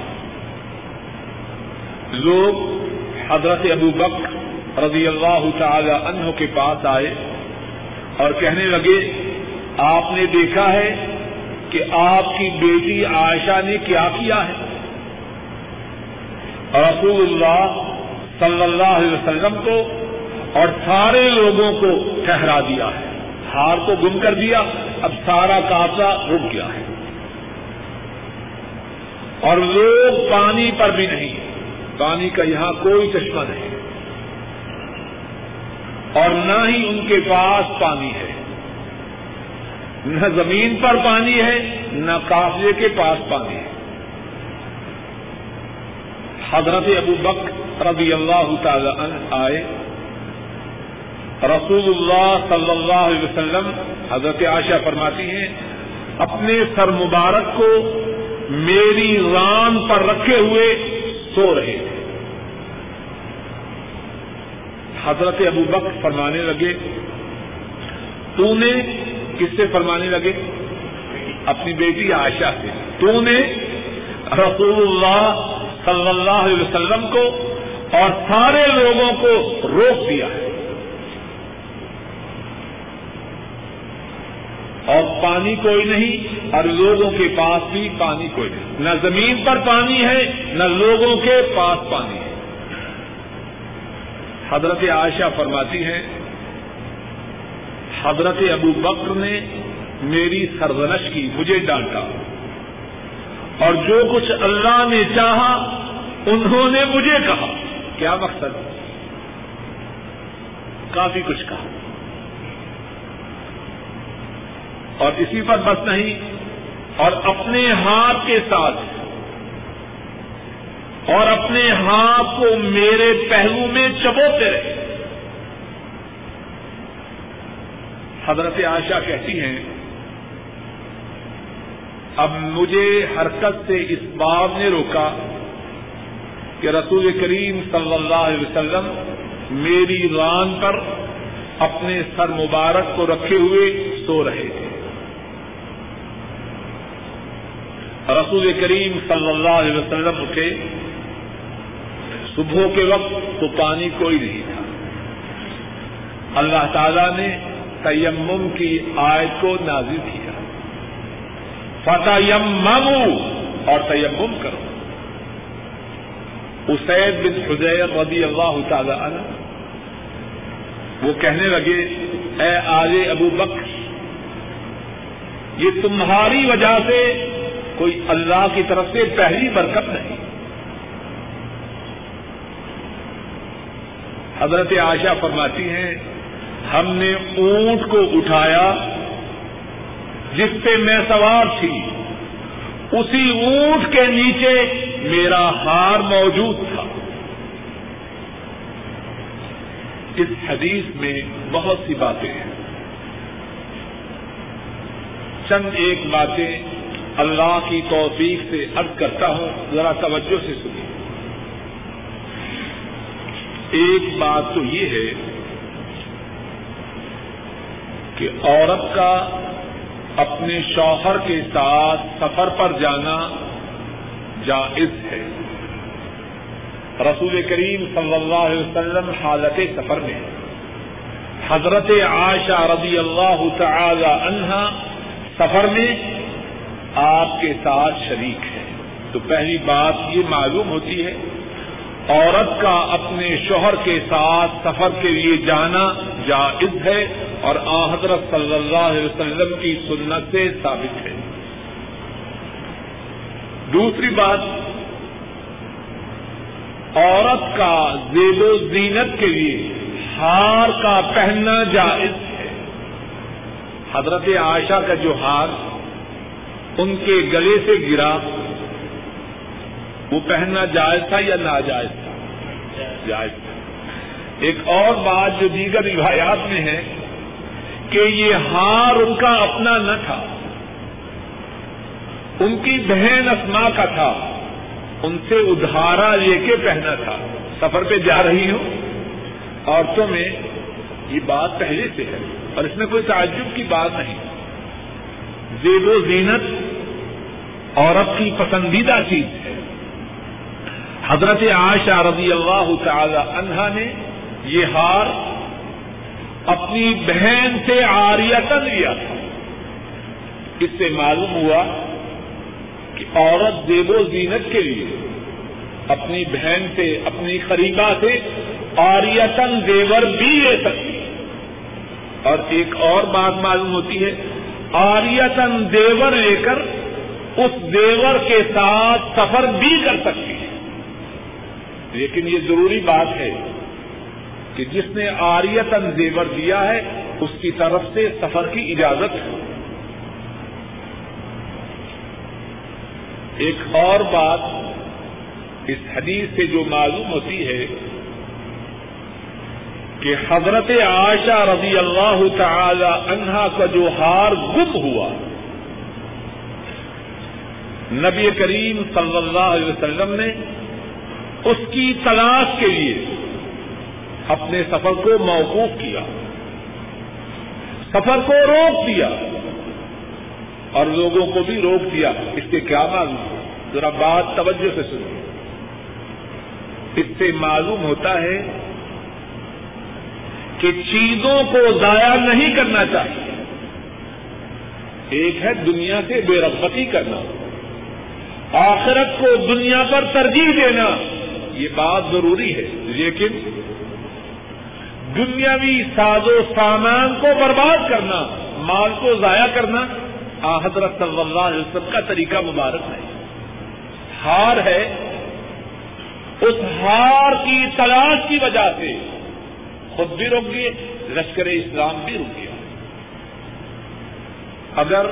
لوگ حضرت ابو بکر رضی اللہ تعالی عنہ کے پاس آئے اور کہنے لگے، آپ نے دیکھا ہے کہ آپ کی بیٹی عائشہ نے کیا کیا ہے؟ رسول اللہ صلی اللہ علیہ وسلم کو اور سارے لوگوں کو ٹھہرا دیا ہے۔ ہار کو گم کر دیا، اب سارا قافلہ رک گیا ہے۔ اور لوگ پانی پر بھی نہیں۔ پانی کا یہاں کوئی چشمہ نہیں۔ اور نہ ہی ان کے پاس پانی ہے۔ نہ زمین پر پانی ہے، نہ قافلے کے پاس پانی ہے۔ حضرت ابو بک رضی اللہ تعالی عنہ آئے۔ رسول اللہ صلی اللہ علیہ وسلم حضرت عائشہ فرماتی ہیں، اپنے سر مبارک کو میری ران پر رکھے ہوئے سو رہے تھے حضرت ابو بک فرمانے لگے، تو نے کس سے فرمانے لگے؟ اپنی بیٹی عائشہ سے۔ تو نے رسول اللہ صلی اللہ علیہ وسلم کو اور سارے لوگوں کو روک دیا۔ ہے اور پانی کوئی نہیں اور لوگوں کے پاس بھی پانی کوئی نہیں۔ نہ زمین پر پانی ہے، نہ لوگوں کے پاس پانی ہے۔ حضرت عائشہ فرماتی ہے حضرت ابو بکر نے میری سرزنش کی، مجھے ڈانٹا۔ اور جو کچھ اللہ نے چاہا، انہوں نے مجھے کہا۔ کیا مقصد؟ کافی کچھ کہا۔ اور اسی پر بس نہیں اور اپنے ہاتھ کے ساتھ اور اپنے ہاتھ کو میرے پہلو میں چبوتے رہے۔ حضرت عائشہ کہتی ہیں، اب مجھے حرکت سے اس باب نے روکا کہ رسول کریم صلی اللہ علیہ وسلم میری ران پر اپنے سر مبارک کو رکھے ہوئے سو رہے تھے۔ رسول کریم صلی اللہ علیہ وسلم اٹھے صبح کے وقت تو پانی کوئی نہیں تھا۔ اللہ تعالی نے تیمم کی آیت کو نازل کیا۔ فتح اور تیمم کرو۔ اسید بن حدیر رضی اللہ تعالی عنہ وہ کہنے لگے، اے آج ابو بکر، یہ تمہاری وجہ سے کوئی اللہ کی طرف سے پہلی برکت نہیں۔ حضرت عائشہ فرماتی ہیں، ہم نے اونٹ کو اٹھایا جس پہ میں سوار تھی۔ اسی اونٹ کے نیچے میرا ہار موجود تھا۔ اس حدیث میں بہت سی باتیں ہیں۔ چند ایک باتیں اللہ کی توفیق سے عرض کرتا ہوں، ذرا توجہ سے سنیے۔ ایک بات تو یہ ہے کہ عورت کا اپنے شوہر کے ساتھ سفر پر جانا جائز ہے۔ رسول کریم صلی اللہ علیہ وسلم حالت سفر میں حضرت عائشہ رضی اللہ تعالی عنہا سفر میں آپ کے ساتھ شریک ہے۔ تو پہلی بات یہ معلوم ہوتی ہے، عورت کا اپنے شوہر کے ساتھ سفر کے لیے جانا جائز ہے اور آ حضرت صلی اللہ علیہ وسلم کی سنت سے ثابت ہے۔ دوسری بات، عورت کا زیب و زینت کے لیے ہار کا پہننا جائز ہے۔ حضرت عائشہ کا جو ہار ان کے گلے سے گرا۔ وہ پہننا جائز تھا یا ناجائز تھا؟ جائز تھا۔ ایک اور بات جو دیگر روایات میں ہے کہ یہ ہار ان کا اپنا نہ تھا۔ ان کی بہن اسما کا تھا۔ ان سے ادھارا لے کے پہنا تھا۔ سفر پہ جا رہی ہوں۔ عورتوں میں یہ بات پہلے سے ہے اور اس میں کوئی تعجب کی بات نہیں۔ زیب و زینت عورت کی پسندیدہ چیز ہے۔ حضرت عائشہ رضی اللہ تعالی عنہا نے یہ ہار اپنی بہن سے آریتن لیا تھا۔ اس سے معلوم ہوا کہ عورت زیب و زینت کے لیے اپنی بہن سے، اپنی قریبا سے آریتن زیور بھی لے سکتی اور ایک اور بات معلوم ہوتی ہے آریتن زیور لے کر اس زیور کے ساتھ سفر بھی کر سکتی ہے۔ لیکن یہ ضروری بات ہے کہ جس نے آریتن زیور دیا ہے، اس کی طرف سے سفر کی اجازت ہے۔ ایک اور بات اس حدیث سے جو معلوم ہوتی ہے کہ حضرت عائشہ رضی اللہ تعالی عنہا کا جو ہار گم ہوا نبی کریم صلی اللہ علیہ وسلم نے اس کی تلاش کے لیے اپنے سفر کو موقوف کیا، سفر کو روک دیا اور لوگوں کو بھی روک دیا۔ اس سے کیا معلوم ذرا بات توجہ سے سنیے اس سے معلوم ہوتا ہے کہ چیزوں کو ضائع نہیں کرنا چاہیے۔ ایک ہے دنیا سے بے رغبتی کرنا۔ آخرت کو دنیا پر ترجیح دینا یہ بات ضروری ہے۔ لیکن دنیاوی ساز و سامان کو برباد کرنا، مال کو ضائع کرنا حضرت صلی اللہ علیہ وسلم کا طریقہ مبارک ہے۔ ہار ہے۔ اس ہار کی تلاش کی وجہ سے خود بھی روک گئے، لشکر اسلام بھی رک گیا۔ اگر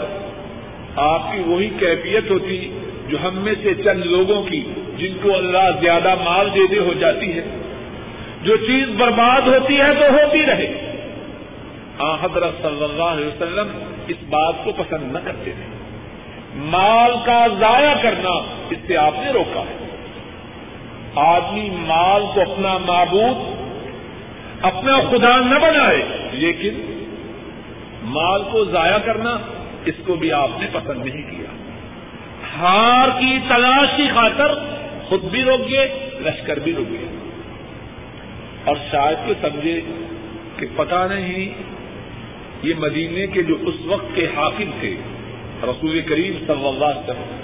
آپ کی وہی کیفیت ہوتی جو ہم میں سے چند لوگوں کی جن کو اللہ زیادہ مال دے دے ہو جاتی ہے، جو چیز برباد ہوتی ہے تو ہوتی رہے۔ حضرت صلی اللہ علیہ وسلم اس بات کو پسند نہ کرتے تھے۔ مال کا ضائع کرنا اس سے آپ نے روکا ہے۔ آدمی مال کو اپنا معبود، اپنا خدا نہ بنائے، لیکن مال کو ضائع کرنا اس کو بھی آپ نے پسند نہیں کیا۔ ہار کی تلاش کی خاطر خود بھی روک گئے لشکر بھی روک گئے اور شاید کو سمجھے کہ پتا نہیں، یہ مدینے کے جو اس وقت کے حاکم تھے، رسول کریم صلی اللہ علیہ وسلم،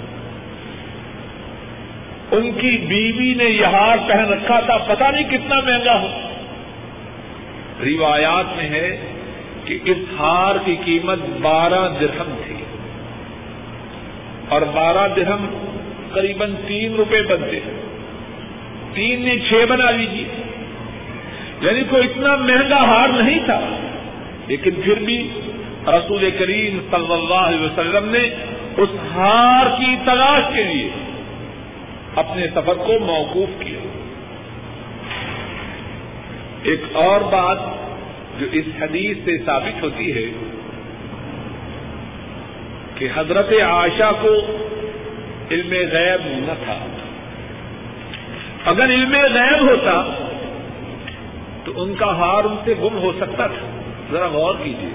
ان کی بیوی نے یہ ہار پہن رکھا تھا پتا نہیں کتنا مہنگا ہو۔ روایات میں ہے کہ اس ہار کی قیمت بارہ درہم تھی۔ اور بارہ درہم قریباً تین روپے بنتے ہیں۔ تین نے چھ بنا لیجیے۔ یعنی کوئی اتنا مہنگا ہار نہیں تھا۔ لیکن پھر بھی رسول کریم صلی اللہ علیہ وسلم نے اس ہار کی تلاش کے لیے اپنے سفر کو موقوف کیا۔ ایک اور بات جو اس حدیث سے ثابت ہوتی ہے کہ حضرت عائشہ کو علم غیب نہ تھا۔ اگر علم غیب ہوتا تو ان کا ہار ان سے گم ہو سکتا تھا۔ ذرا غور کیجیے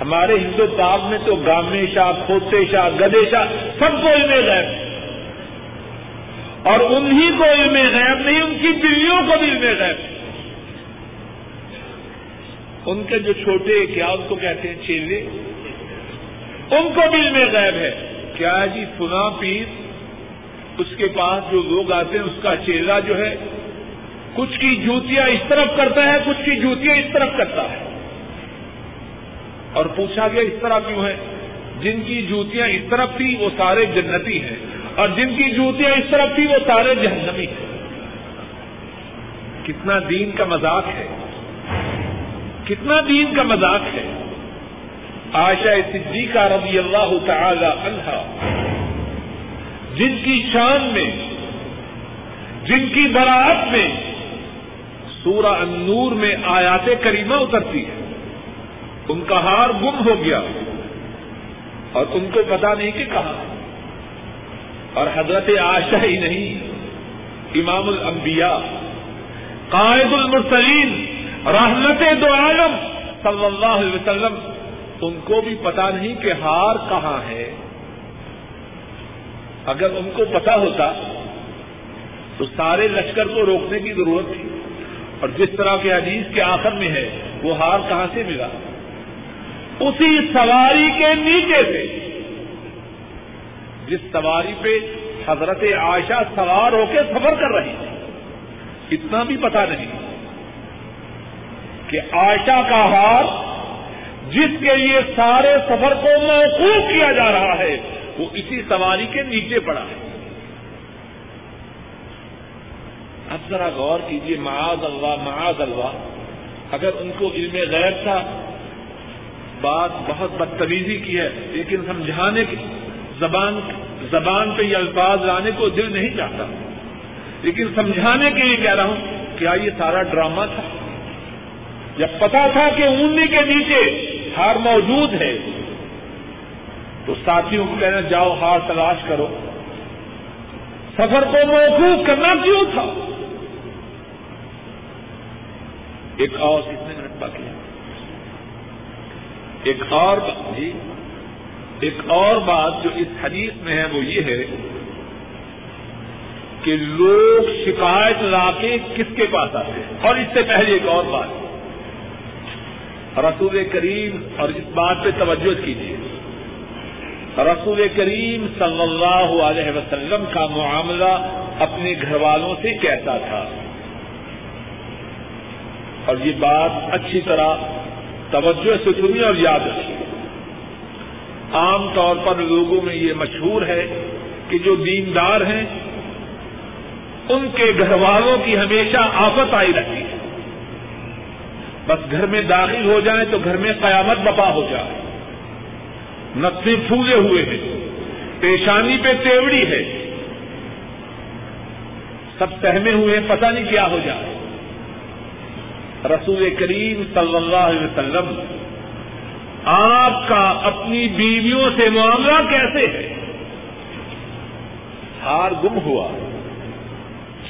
ہمارے ہندوستان میں تو گامے شاہ، کھوتے شاہ، گدے شاہ سب کو علم غیب۔ اور انہی کو علم غیب نہیں، ان کی بلیوں کو بھی علم غیب۔ ان کے جو چھوٹے کیا ان کو کہتے ہیں چیلے ان کو بھی علم غیب ہے۔ کیا جی فنا پیر اس کے پاس جو لوگ آتے ہیں، اس کا چیلا جو ہے، کچھ کی جوتیاں اس طرف کرتا ہے، کچھ کی جوتیاں اس طرف کرتا ہے۔ اور پوچھا گیا، اس طرح کیوں ہے؟ جن کی جوتیاں اس طرف تھی وہ سارے جنتی ہیں۔ اور جن کی جوتیاں اس طرف تھی وہ سارے جہنمی ہیں۔ کتنا دین کا مذاق ہے۔ کتنا دین کا مذاق ہے۔ آشا صدیقہ رضی اللہ تعالی عنہا، جن کی شان میں، جن کی براعت میں سورہ النور میں آیات کریمہ اترتی ہے۔ ان کا ہار گم ہو گیا اور ان کو پتا نہیں کہ کہا اور حضرت آشا ہی نہیں، امام الانبیاء، قائد المرسلین، رحمت دو عالم صلی اللہ علیہ وسلم ان کو بھی پتا نہیں کہ ہار کہاں ہے۔ اگر ان کو پتا ہوتا تو سارے لشکر کو روکنے کی ضرورت تھی۔ اور جس طرح کے حدیث کے آخر میں ہے، وہ ہار کہاں سے ملا؟ اسی سواری کے نیچے سے۔ جس سواری پہ حضرت عائشہ سوار ہو کے سفر کر رہی تھی، اتنا بھی پتا نہیں کہ عائشہ کا ہار جس کے لیے سارے سفر کو موقوف کیا جا رہا ہے، وہ اسی سواری کے نیچے پڑا ہے۔ اب ذرا غور کیجیے معاذ اللہ معاذ اللہ۔ اگر ان کو علم غیر تھا، بات بہت بدتمیزی کی ہے، لیکن سمجھانے کی زبان زبان پہ یہ الفاظ لانے کو دل نہیں چاہتا۔ لیکن سمجھانے کے لیے کہہ رہا ہوں، کیا یہ سارا ڈرامہ تھا؟ جب پتا تھا کہ اونی کے نیچے ہار موجود ہے تو ساتھیوں کو کہنا جاؤ ہار تلاش کرو۔ سفر کو موقوف کرنا کیوں تھا؟ ایک اور کتنے منٹ باقی ہے۔ ایک اور جی ایک اور بات جو اس حدیث میں ہے وہ یہ ہے کہ لوگ شکایت لا کے کس کے پاس آتے ہیں؟ اور اس سے پہلے ایک اور بات۔ رسول کریم، اور اس بات پہ توجہ کیجیے رسول کریم صلی اللہ علیہ وسلم کا معاملہ اپنے گھر والوں سے کیسا تھا؟ اور یہ بات اچھی طرح توجہ سے سنی اور یاد رکھی عام طور پر لوگوں میں یہ مشہور ہے کہ جو دیندار ہیں، ان کے گھر والوں کی ہمیشہ آفت آئی رہتی۔ ہے بس گھر میں داخل ہو جائیں تو گھر میں قیامت بپا ہو جائے۔ نقصے پھولے ہوئے ہیں۔ پیشانی پہ تیوڑی ہے۔ سب سہمے ہوئے ہیں، پتہ نہیں کیا ہو جائے۔ رسول کریم صلی اللہ علیہ وسلم، آپ کا اپنی بیویوں سے معاملہ کیسے ہے؟ ہار گم ہوا۔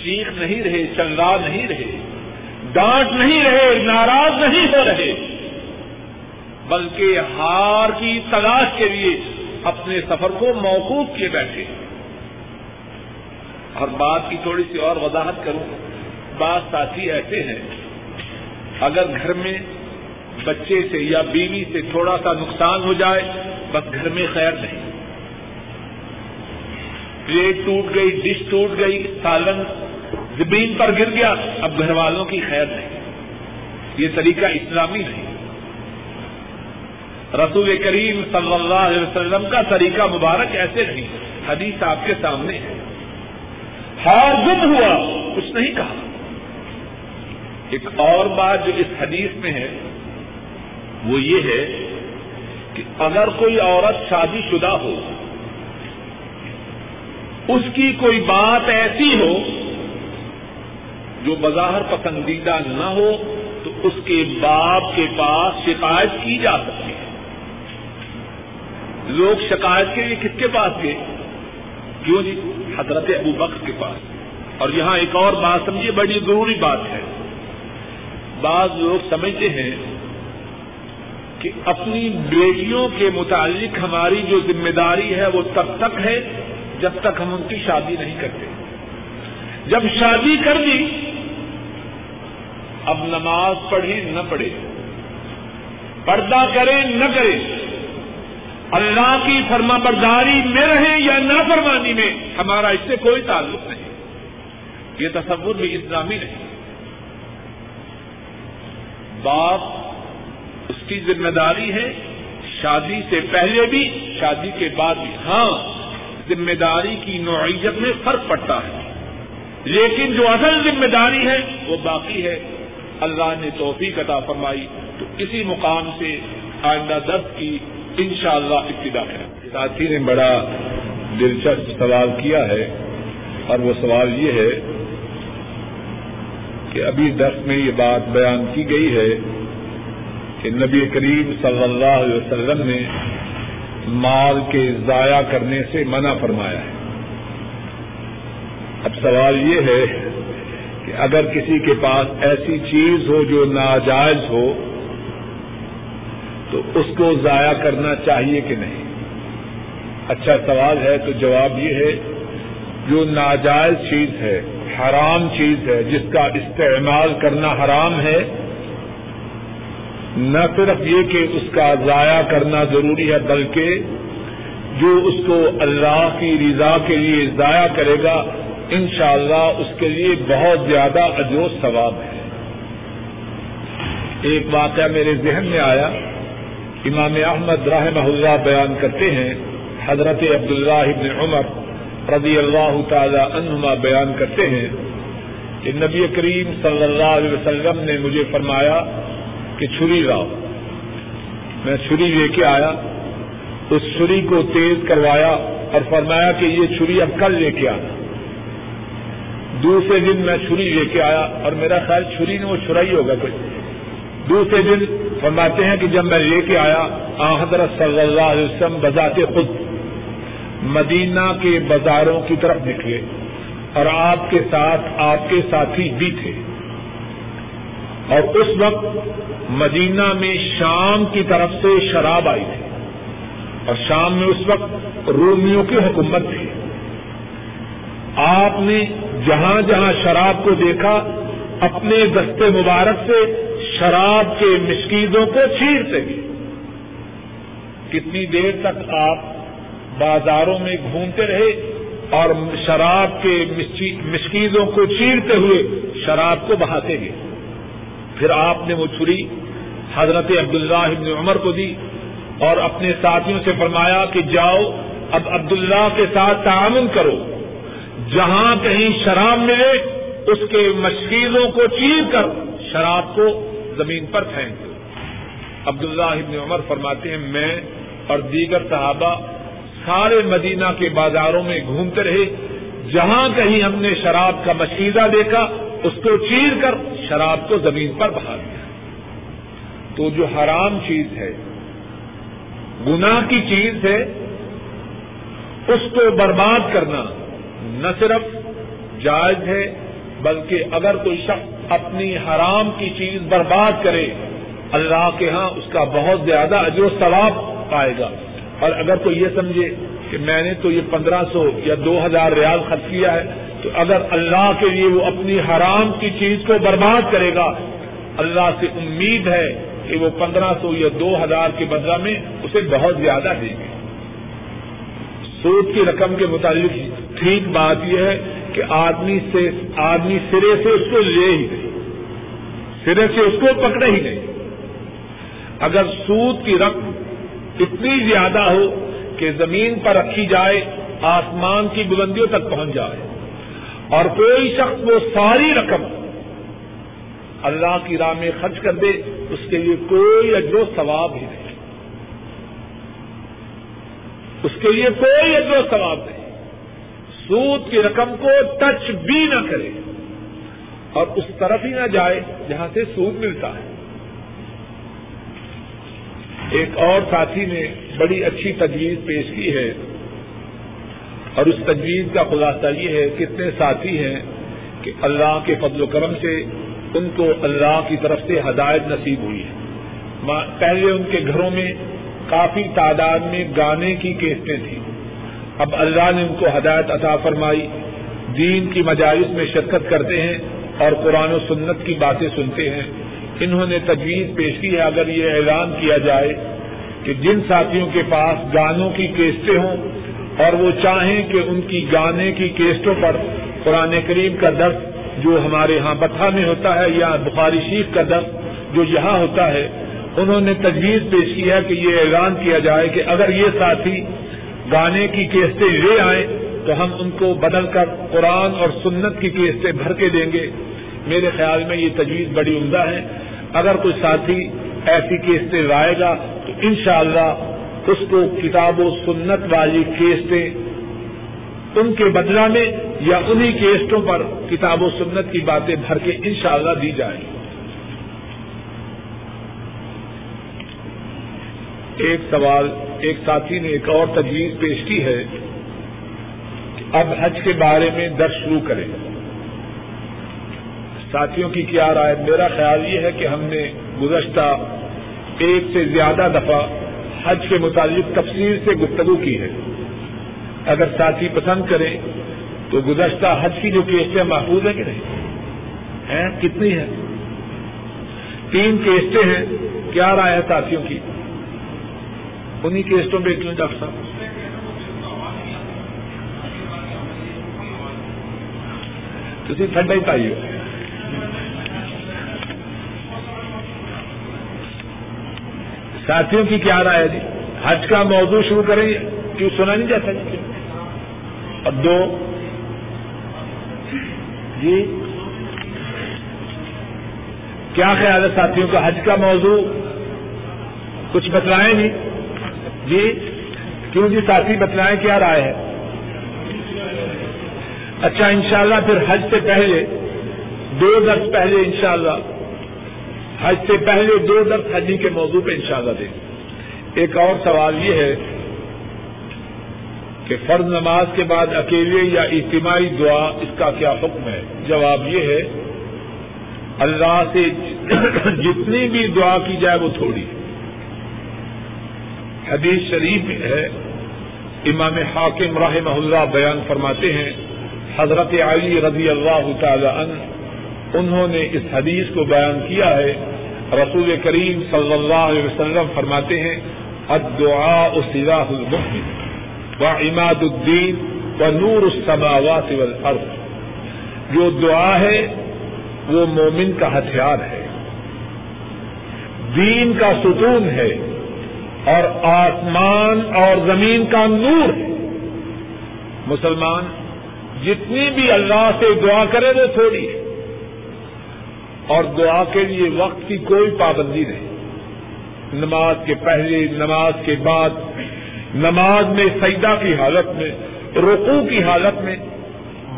چیخ نہیں رہے، چنگا نہیں رہے۔ ڈانٹ نہیں رہے، ناراض نہیں ہو رہے، بلکہ ہار کی تلاش کے لیے اپنے سفر کو موقوف کیے بیٹھے۔ اور بات کی تھوڑی سی اور وضاحت کروں۔ بات ساتھی ایسے ہیں، اگر گھر میں بچے سے یا بیوی سے تھوڑا سا نقصان ہو جائے، بس گھر میں خیر نہیں۔ پلیٹ ٹوٹ گئی، ڈش ٹوٹ گئی، سالن زمین پر گر گیا، اب گھر والوں کی خیر نہیں۔ یہ طریقہ اسلامی نہیں۔ رسول کریم صلی اللہ علیہ وسلم کا طریقہ مبارک ایسے نہیں۔ حدیث آپ کے سامنے ہے۔ ہار گم ہوا، کچھ نہیں کہا۔ ایک اور بات جو اس حدیث میں ہے، وہ یہ ہے کہ اگر کوئی عورت شادی شدہ ہو، اس کی کوئی بات ایسی ہو جو بظاہر پسندیدہ نہ ہو تو اس کے باپ کے پاس شکایت کی جا سکتی ہے۔ لوگ شکایت کے لیے کس کے پاس گئے؟ کیوں جی؟ حضرت ابو بکر کے پاس۔ اور یہاں ایک اور بات سمجھیے، بڑی ضروری بات ہے۔ بعض لوگ سمجھتے ہیں کہ اپنی بیٹیوں کے متعلق ہماری جو ذمہ داری ہے وہ تب تک ہے جب تک ہم ان کی شادی نہیں کرتے۔ جب شادی کر دی اب نماز پڑھے نہ پڑھے پردہ کرے نہ کرے اللہ کی فرما برداری میں رہے یا نافرمانی میں، ہمارا اس سے کوئی تعلق نہیں۔ یہ تصور بھی اسلامی نہیں۔ باپ اس کی ذمہ داری ہے، شادی سے پہلے بھی، شادی کے بعد بھی۔ ہاں ذمہ داری کی نوعیت میں فرق پڑتا ہے۔ لیکن جو اصل ذمہ داری ہے، وہ باقی ہے۔ اللہ نے توفیق عطا فرمائی، تو اسی مقام سے آئندہ درد کی انشاءاللہ ابتدا ہے۔ ساتھی نے بڑا دلچسپ سوال کیا ہے، اور وہ سوال یہ ہے کہ ابھی درس میں یہ بات بیان کی گئی ہے کہ نبی کریم صلی اللہ علیہ وسلم نے مال کے ضائع کرنے سے منع فرمایا ہے۔ اب سوال یہ ہے اگر کسی کے پاس ایسی چیز ہو جو ناجائز ہو، تو اس کو ضائع کرنا چاہیے کہ نہیں؟ اچھا سوال ہے، تو جواب یہ ہے، جو ناجائز چیز ہے، حرام چیز ہے، جس کا استعمال کرنا حرام ہے، نہ صرف یہ کہ اس کا ضائع کرنا ضروری ہے، بلکہ جو اس کو اللہ کی رضا کے لیے ضائع کرے گا انشاءاللہ اس کے لیے بہت زیادہ اجو ثواب ہے۔ ایک واقعہ میرے ذہن میں آیا۔ امام احمد رحمہ اللہ بیان کرتے ہیں۔ حضرت عبداللہ ابن عمر رضی اللہ تعالی عنہما بیان کرتے ہیں کہ نبی کریم صلی اللہ علیہ وسلم نے مجھے فرمایا کہ چھری لاؤ۔ میں چھری لے کے آیا۔ اس چھری کو تیز کروایا اور فرمایا کہ یہ چھری اب کل لے کے آنا۔ دوسرے دن میں چھری لے کے آیا اور میرا خیال چھری نے وہ چھرائی ہوگا کوئی۔ دوسرے دن فرماتے ہیں کہ جب میں لے کے آیا حضرت صلی اللہ علیہ وسلم بذات خود مدینہ کے بازاروں کی طرف نکلے اور آپ کے ساتھ، آپ کے ساتھی بھی تھے۔ اور اس وقت مدینہ میں شام کی طرف سے شراب آئی تھی۔ اور شام میں اس وقت رومیوں کی حکومت تھی۔ آپ نے جہاں جہاں شراب کو دیکھا، اپنے دستے مبارک سے شراب کے مشکیزوں کو چیرتے گئے کتنی دیر تک آپ بازاروں میں گھومتے رہے اور شراب کے مشکیزوں کو چیرتے ہوئے شراب کو بہاتے گئے پھر آپ نے وہ چھری، حضرت عبداللہ ابن عمر کو دی اور اپنے ساتھیوں سے فرمایا کہ جاؤ، اب عبداللہ کے ساتھ تعاون کرو۔ جہاں کہیں شراب ملے، اس کے مشکیزوں کو چیر کر شراب کو زمین پر پھینک دو۔ عبداللہ ابن عمر فرماتے ہیں، میں اور دیگر صحابہ سارے مدینہ کے بازاروں میں گھومتے رہے۔ جہاں کہیں ہم نے شراب کا مشیزہ دیکھا، اس کو چیر کر شراب کو زمین پر بہا دیا۔ تو جو حرام چیز ہے، گناہ کی چیز ہے، اس کو برباد کرنا نہ صرف جائز ہے بلکہ اگر کوئی شخص اپنی حرام کی چیز برباد کرے، اللہ کے ہاں اس کا بہت زیادہ اجر و ثواب پائے گا۔ اور اگر کوئی یہ سمجھے کہ میں نے تو یہ پندرہ سو یا دو ہزار ریال خرچ کیا ہے، تو اگر اللہ کے لیے وہ اپنی حرام کی چیز کو برباد کرے گا، اللہ سے امید ہے کہ وہ پندرہ سو یا دو ہزار کے بدلہ میں اسے بہت زیادہ دے گی سود کی رقم کے متعلق ٹھیک بات یہ ہے کہ آدمی سے، آدمی سرے سے اس کو لے ہی نہیں۔ سرے سے اس کو پکڑے ہی نہیں۔ اگر سود کی رقم اتنی زیادہ ہو کہ زمین پر رکھی جائے، آسمان کی بلندیوں تک پہنچ جائے، اور کوئی شخص وہ ساری رقم اللہ کی راہ میں خرچ کر دے، اس کے لیے کوئی اجر و ثواب ہی نہیں۔ اس کے لیے کوئی اجر و ثواب نہیں۔ سود کی رقم کو ٹچ بھی نہ کرے۔ اور اس طرف ہی نہ جائے جہاں سے سود ملتا ہے۔ ایک اور ساتھی نے بڑی اچھی تجویز پیش کی ہے۔ اور اس تجویز کا خلاصہ یہ ہے، کتنے ساتھی ہیں کہ اللہ کے فضل و کرم سے ان کو اللہ کی طرف سے ہدایت نصیب ہوئی ہے۔ پہلے ان کے گھروں میں کافی تعداد میں گانے کی کیسٹیں تھیں۔ اب اللہ نے ان کو ہدایت عطا فرمائی۔ دین کی مجالس میں شرکت کرتے ہیں اور قرآن و سنت کی باتیں سنتے ہیں۔ انہوں نے تجویز پیش کی ہے، اگر یہ اعلان کیا جائے کہ جن ساتھیوں کے پاس گانوں کی کیسٹیں ہوں اور وہ چاہیں کہ ان کی گانے کی کیسٹوں پر قرآن کریم کا درد جو ہمارے یہاں بتھا میں ہوتا ہے یا بخاری شیخ کا درد جو یہاں ہوتا ہے، انہوں نے تجویز پیش کی ہے کہ یہ اعلان کیا جائے کہ اگر یہ ساتھی گانے کی کیسٹیں لے آئیں تو ہم ان کو بدل کر قرآن اور سنت کی کیسٹیں بھر کے دیں گے۔ میرے خیال میں یہ تجویز بڑی عمدہ ہے۔ اگر کوئی ساتھی ایسی کیسٹیں لائے گا تو انشاءاللہ اس کو کتاب و سنت والی کیسٹیں ان کے بدلہ میں یا انہی کیسٹوں پر کتاب و سنت کی باتیں بھر کے انشاءاللہ دی جائیں۔ ایک سوال ایک ساتھی نے ایک اور تجویز پیش کی ہے کہ اب حج کے بارے میں درد شروع کریں۔ ساتھیوں کی کیا رائے؟ میرا خیال یہ ہے کہ ہم نے گزشتہ ایک سے زیادہ دفعہ حج کے متعلق تفصیل سے گفتگو کی ہے۔ اگر ساتھی پسند کریں تو گزشتہ حج کی جو کیسٹیں محفوظ ہیں کہ نہیں؟ ہیں؟ کتنی ہیں؟ تین کیسٹیں ہیں۔ کیا رائے ہے ساتھیوں کی؟ انہیں کیسٹوں پہ کیوں ڈاکٹر صاحب؟ تھی ٹھنڈا ہی پائیے ساتھیوں کی کیا رائے جی؟ حج کا موضوع شروع کریں گے، کیوں سنا نہیں جاتا جی؟ اور دو جی کیا خیال ہے ساتھیوں کا حج کا موضوع؟ کچھ بتلائیں نہیں جی کیوں جی؟ ساتھی بتلائیں کیا رائے ہے؟ اچھا انشاءاللہ پھر حج سے پہلے، دو درس پہلے انشاءاللہ، حج سے پہلے دو درس حجی کے موضوع پہ انشاءاللہ دیں ایک اور سوال یہ ہے کہ فرض نماز کے بعد اکیلے یا اجتماعی دعا، اس کا کیا حکم ہے؟ جواب یہ ہے، اللہ سے جتنی بھی دعا کی جائے وہ تھوڑی۔ حدیث شریف ہے۔ امام حاکم رحمہ اللہ بیان فرماتے ہیں، حضرت علی رضی اللہ تعالی عنہ، انہوں نے اس حدیث کو بیان کیا ہے۔ رسول کریم صلی اللہ علیہ وسلم فرماتے ہیں، الدعاء سلاح المؤمن و اماد الدین و نور السماوات والارض۔ جو دعا ہے، وہ مومن کا ہتھیار ہے۔ دین کا ستون ہے۔ اور آسمان اور زمین کا نور ہے مسلمان جتنی بھی اللہ سے دعا کرے وہ تھوڑی ہے۔ اور دعا کے لیے وقت کی کوئی پابندی نہیں۔ نماز کے پہلے، نماز کے بعد، نماز میں سیدہ کی حالت میں رقو کی حالت میں،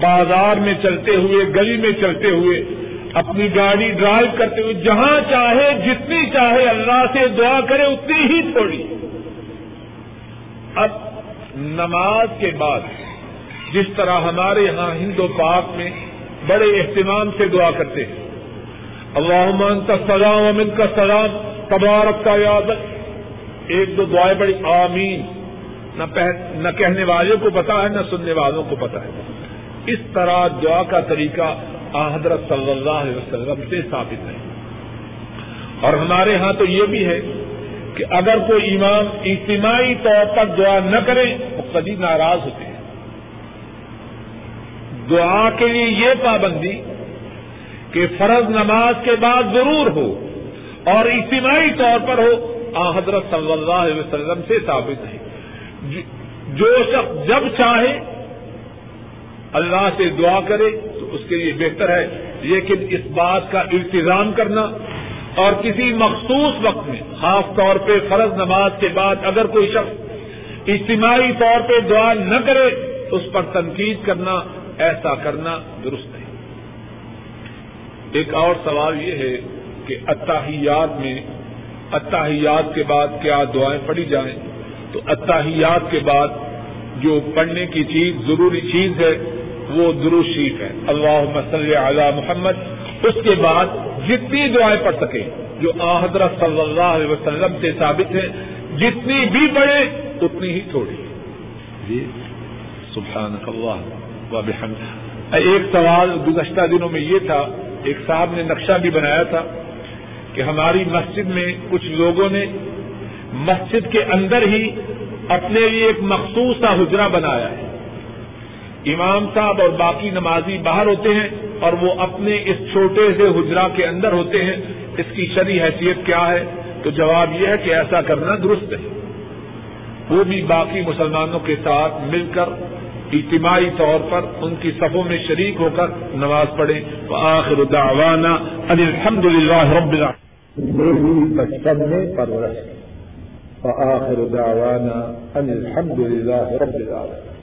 بازار میں چلتے ہوئے، گلی میں چلتے ہوئے اپنی گاڑی ڈرائیو کرتے ہوئے جہاں چاہے، جتنی چاہے، اللہ سے دعا کرے، اتنی ہی تھوڑی۔ اب نماز کے بعد جس طرح ہمارے یہاں ہندو پاک میں بڑے اہتمام سے دعا کرتے ہیں اللہ انت سلام امن کا سلام تبارک کا یاد ایک دو دعائیں بڑی آمین۔ نہ نہ کہنے والوں کو پتا ہے، نہ سننے والوں کو پتا ہے۔ اس طرح دعا کا طریقہ حضرت صلی اللہ علیہ وسلم سے ثابت ہے۔ اور ہمارے ہاں تو یہ بھی ہے کہ اگر کوئی امام اجتماعی طور پر دعا نہ کرے وہ کبھی ناراض ہوتے ہیں۔ دعا کے لیے یہ پابندی کہ فرض نماز کے بعد ضرور ہو اور اجتماعی طور پر ہو، آ، حضرت صلی اللہ علیہ وسلم سے ثابت ہے۔ جو شخص جب چاہے، اللہ سے دعا کرے اس کے لیے بہتر ہے، لیکن اس بات کا التظام کرنا اور کسی مخصوص وقت میں، خاص طور پہ فرض نماز کے بعد اگر کوئی شخص اجتماعی طور پہ دعا نہ کرے تو اس پر تنقید کرنا، ایسا کرنا درست ہے ایک اور سوال یہ ہے کہ اتحیات میں اتحیات کے بعد کیا دعائیں پڑھی جائیں؟ تو اتحیات کے بعد جو پڑھنے کی چیز، ضروری چیز ہے وہ شریف ہے۔ اللہ مسل اعلی محمد۔ اس کے بعد جتنی دعائیں پڑھ سکیں، جو حضرت صلی اللہ علیہ وسلم سے ثابت ہے جتنی بھی پڑھے اتنی ہی تھوڑی۔ جی سبحان اللہ ایک سوال گزشتہ دنوں میں یہ تھا، ایک صاحب نے نقشہ بھی بنایا تھا کہ ہماری مسجد میں کچھ لوگوں نے مسجد کے اندر ہی اپنے لیے ایک مخصوص سا حجرا بنایا ہے۔ امام صاحب اور باقی نمازی باہر ہوتے ہیں اور وہ اپنے اس چھوٹے سے حجرا کے اندر ہوتے ہیں۔ اس کی شرح حیثیت کیا ہے؟ تو جواب یہ ہے کہ ایسا کرنا درست ہے۔ وہ بھی باقی مسلمانوں کے ساتھ مل کر اجتماعی طور پر ان کی صفوں میں شریک ہو کر نماز پڑھیں۔ آخر دعوانا ان الحمد للہ رب بچپن میں پرورش آخر دعوانا ان الحمد للہ رب العالمین۔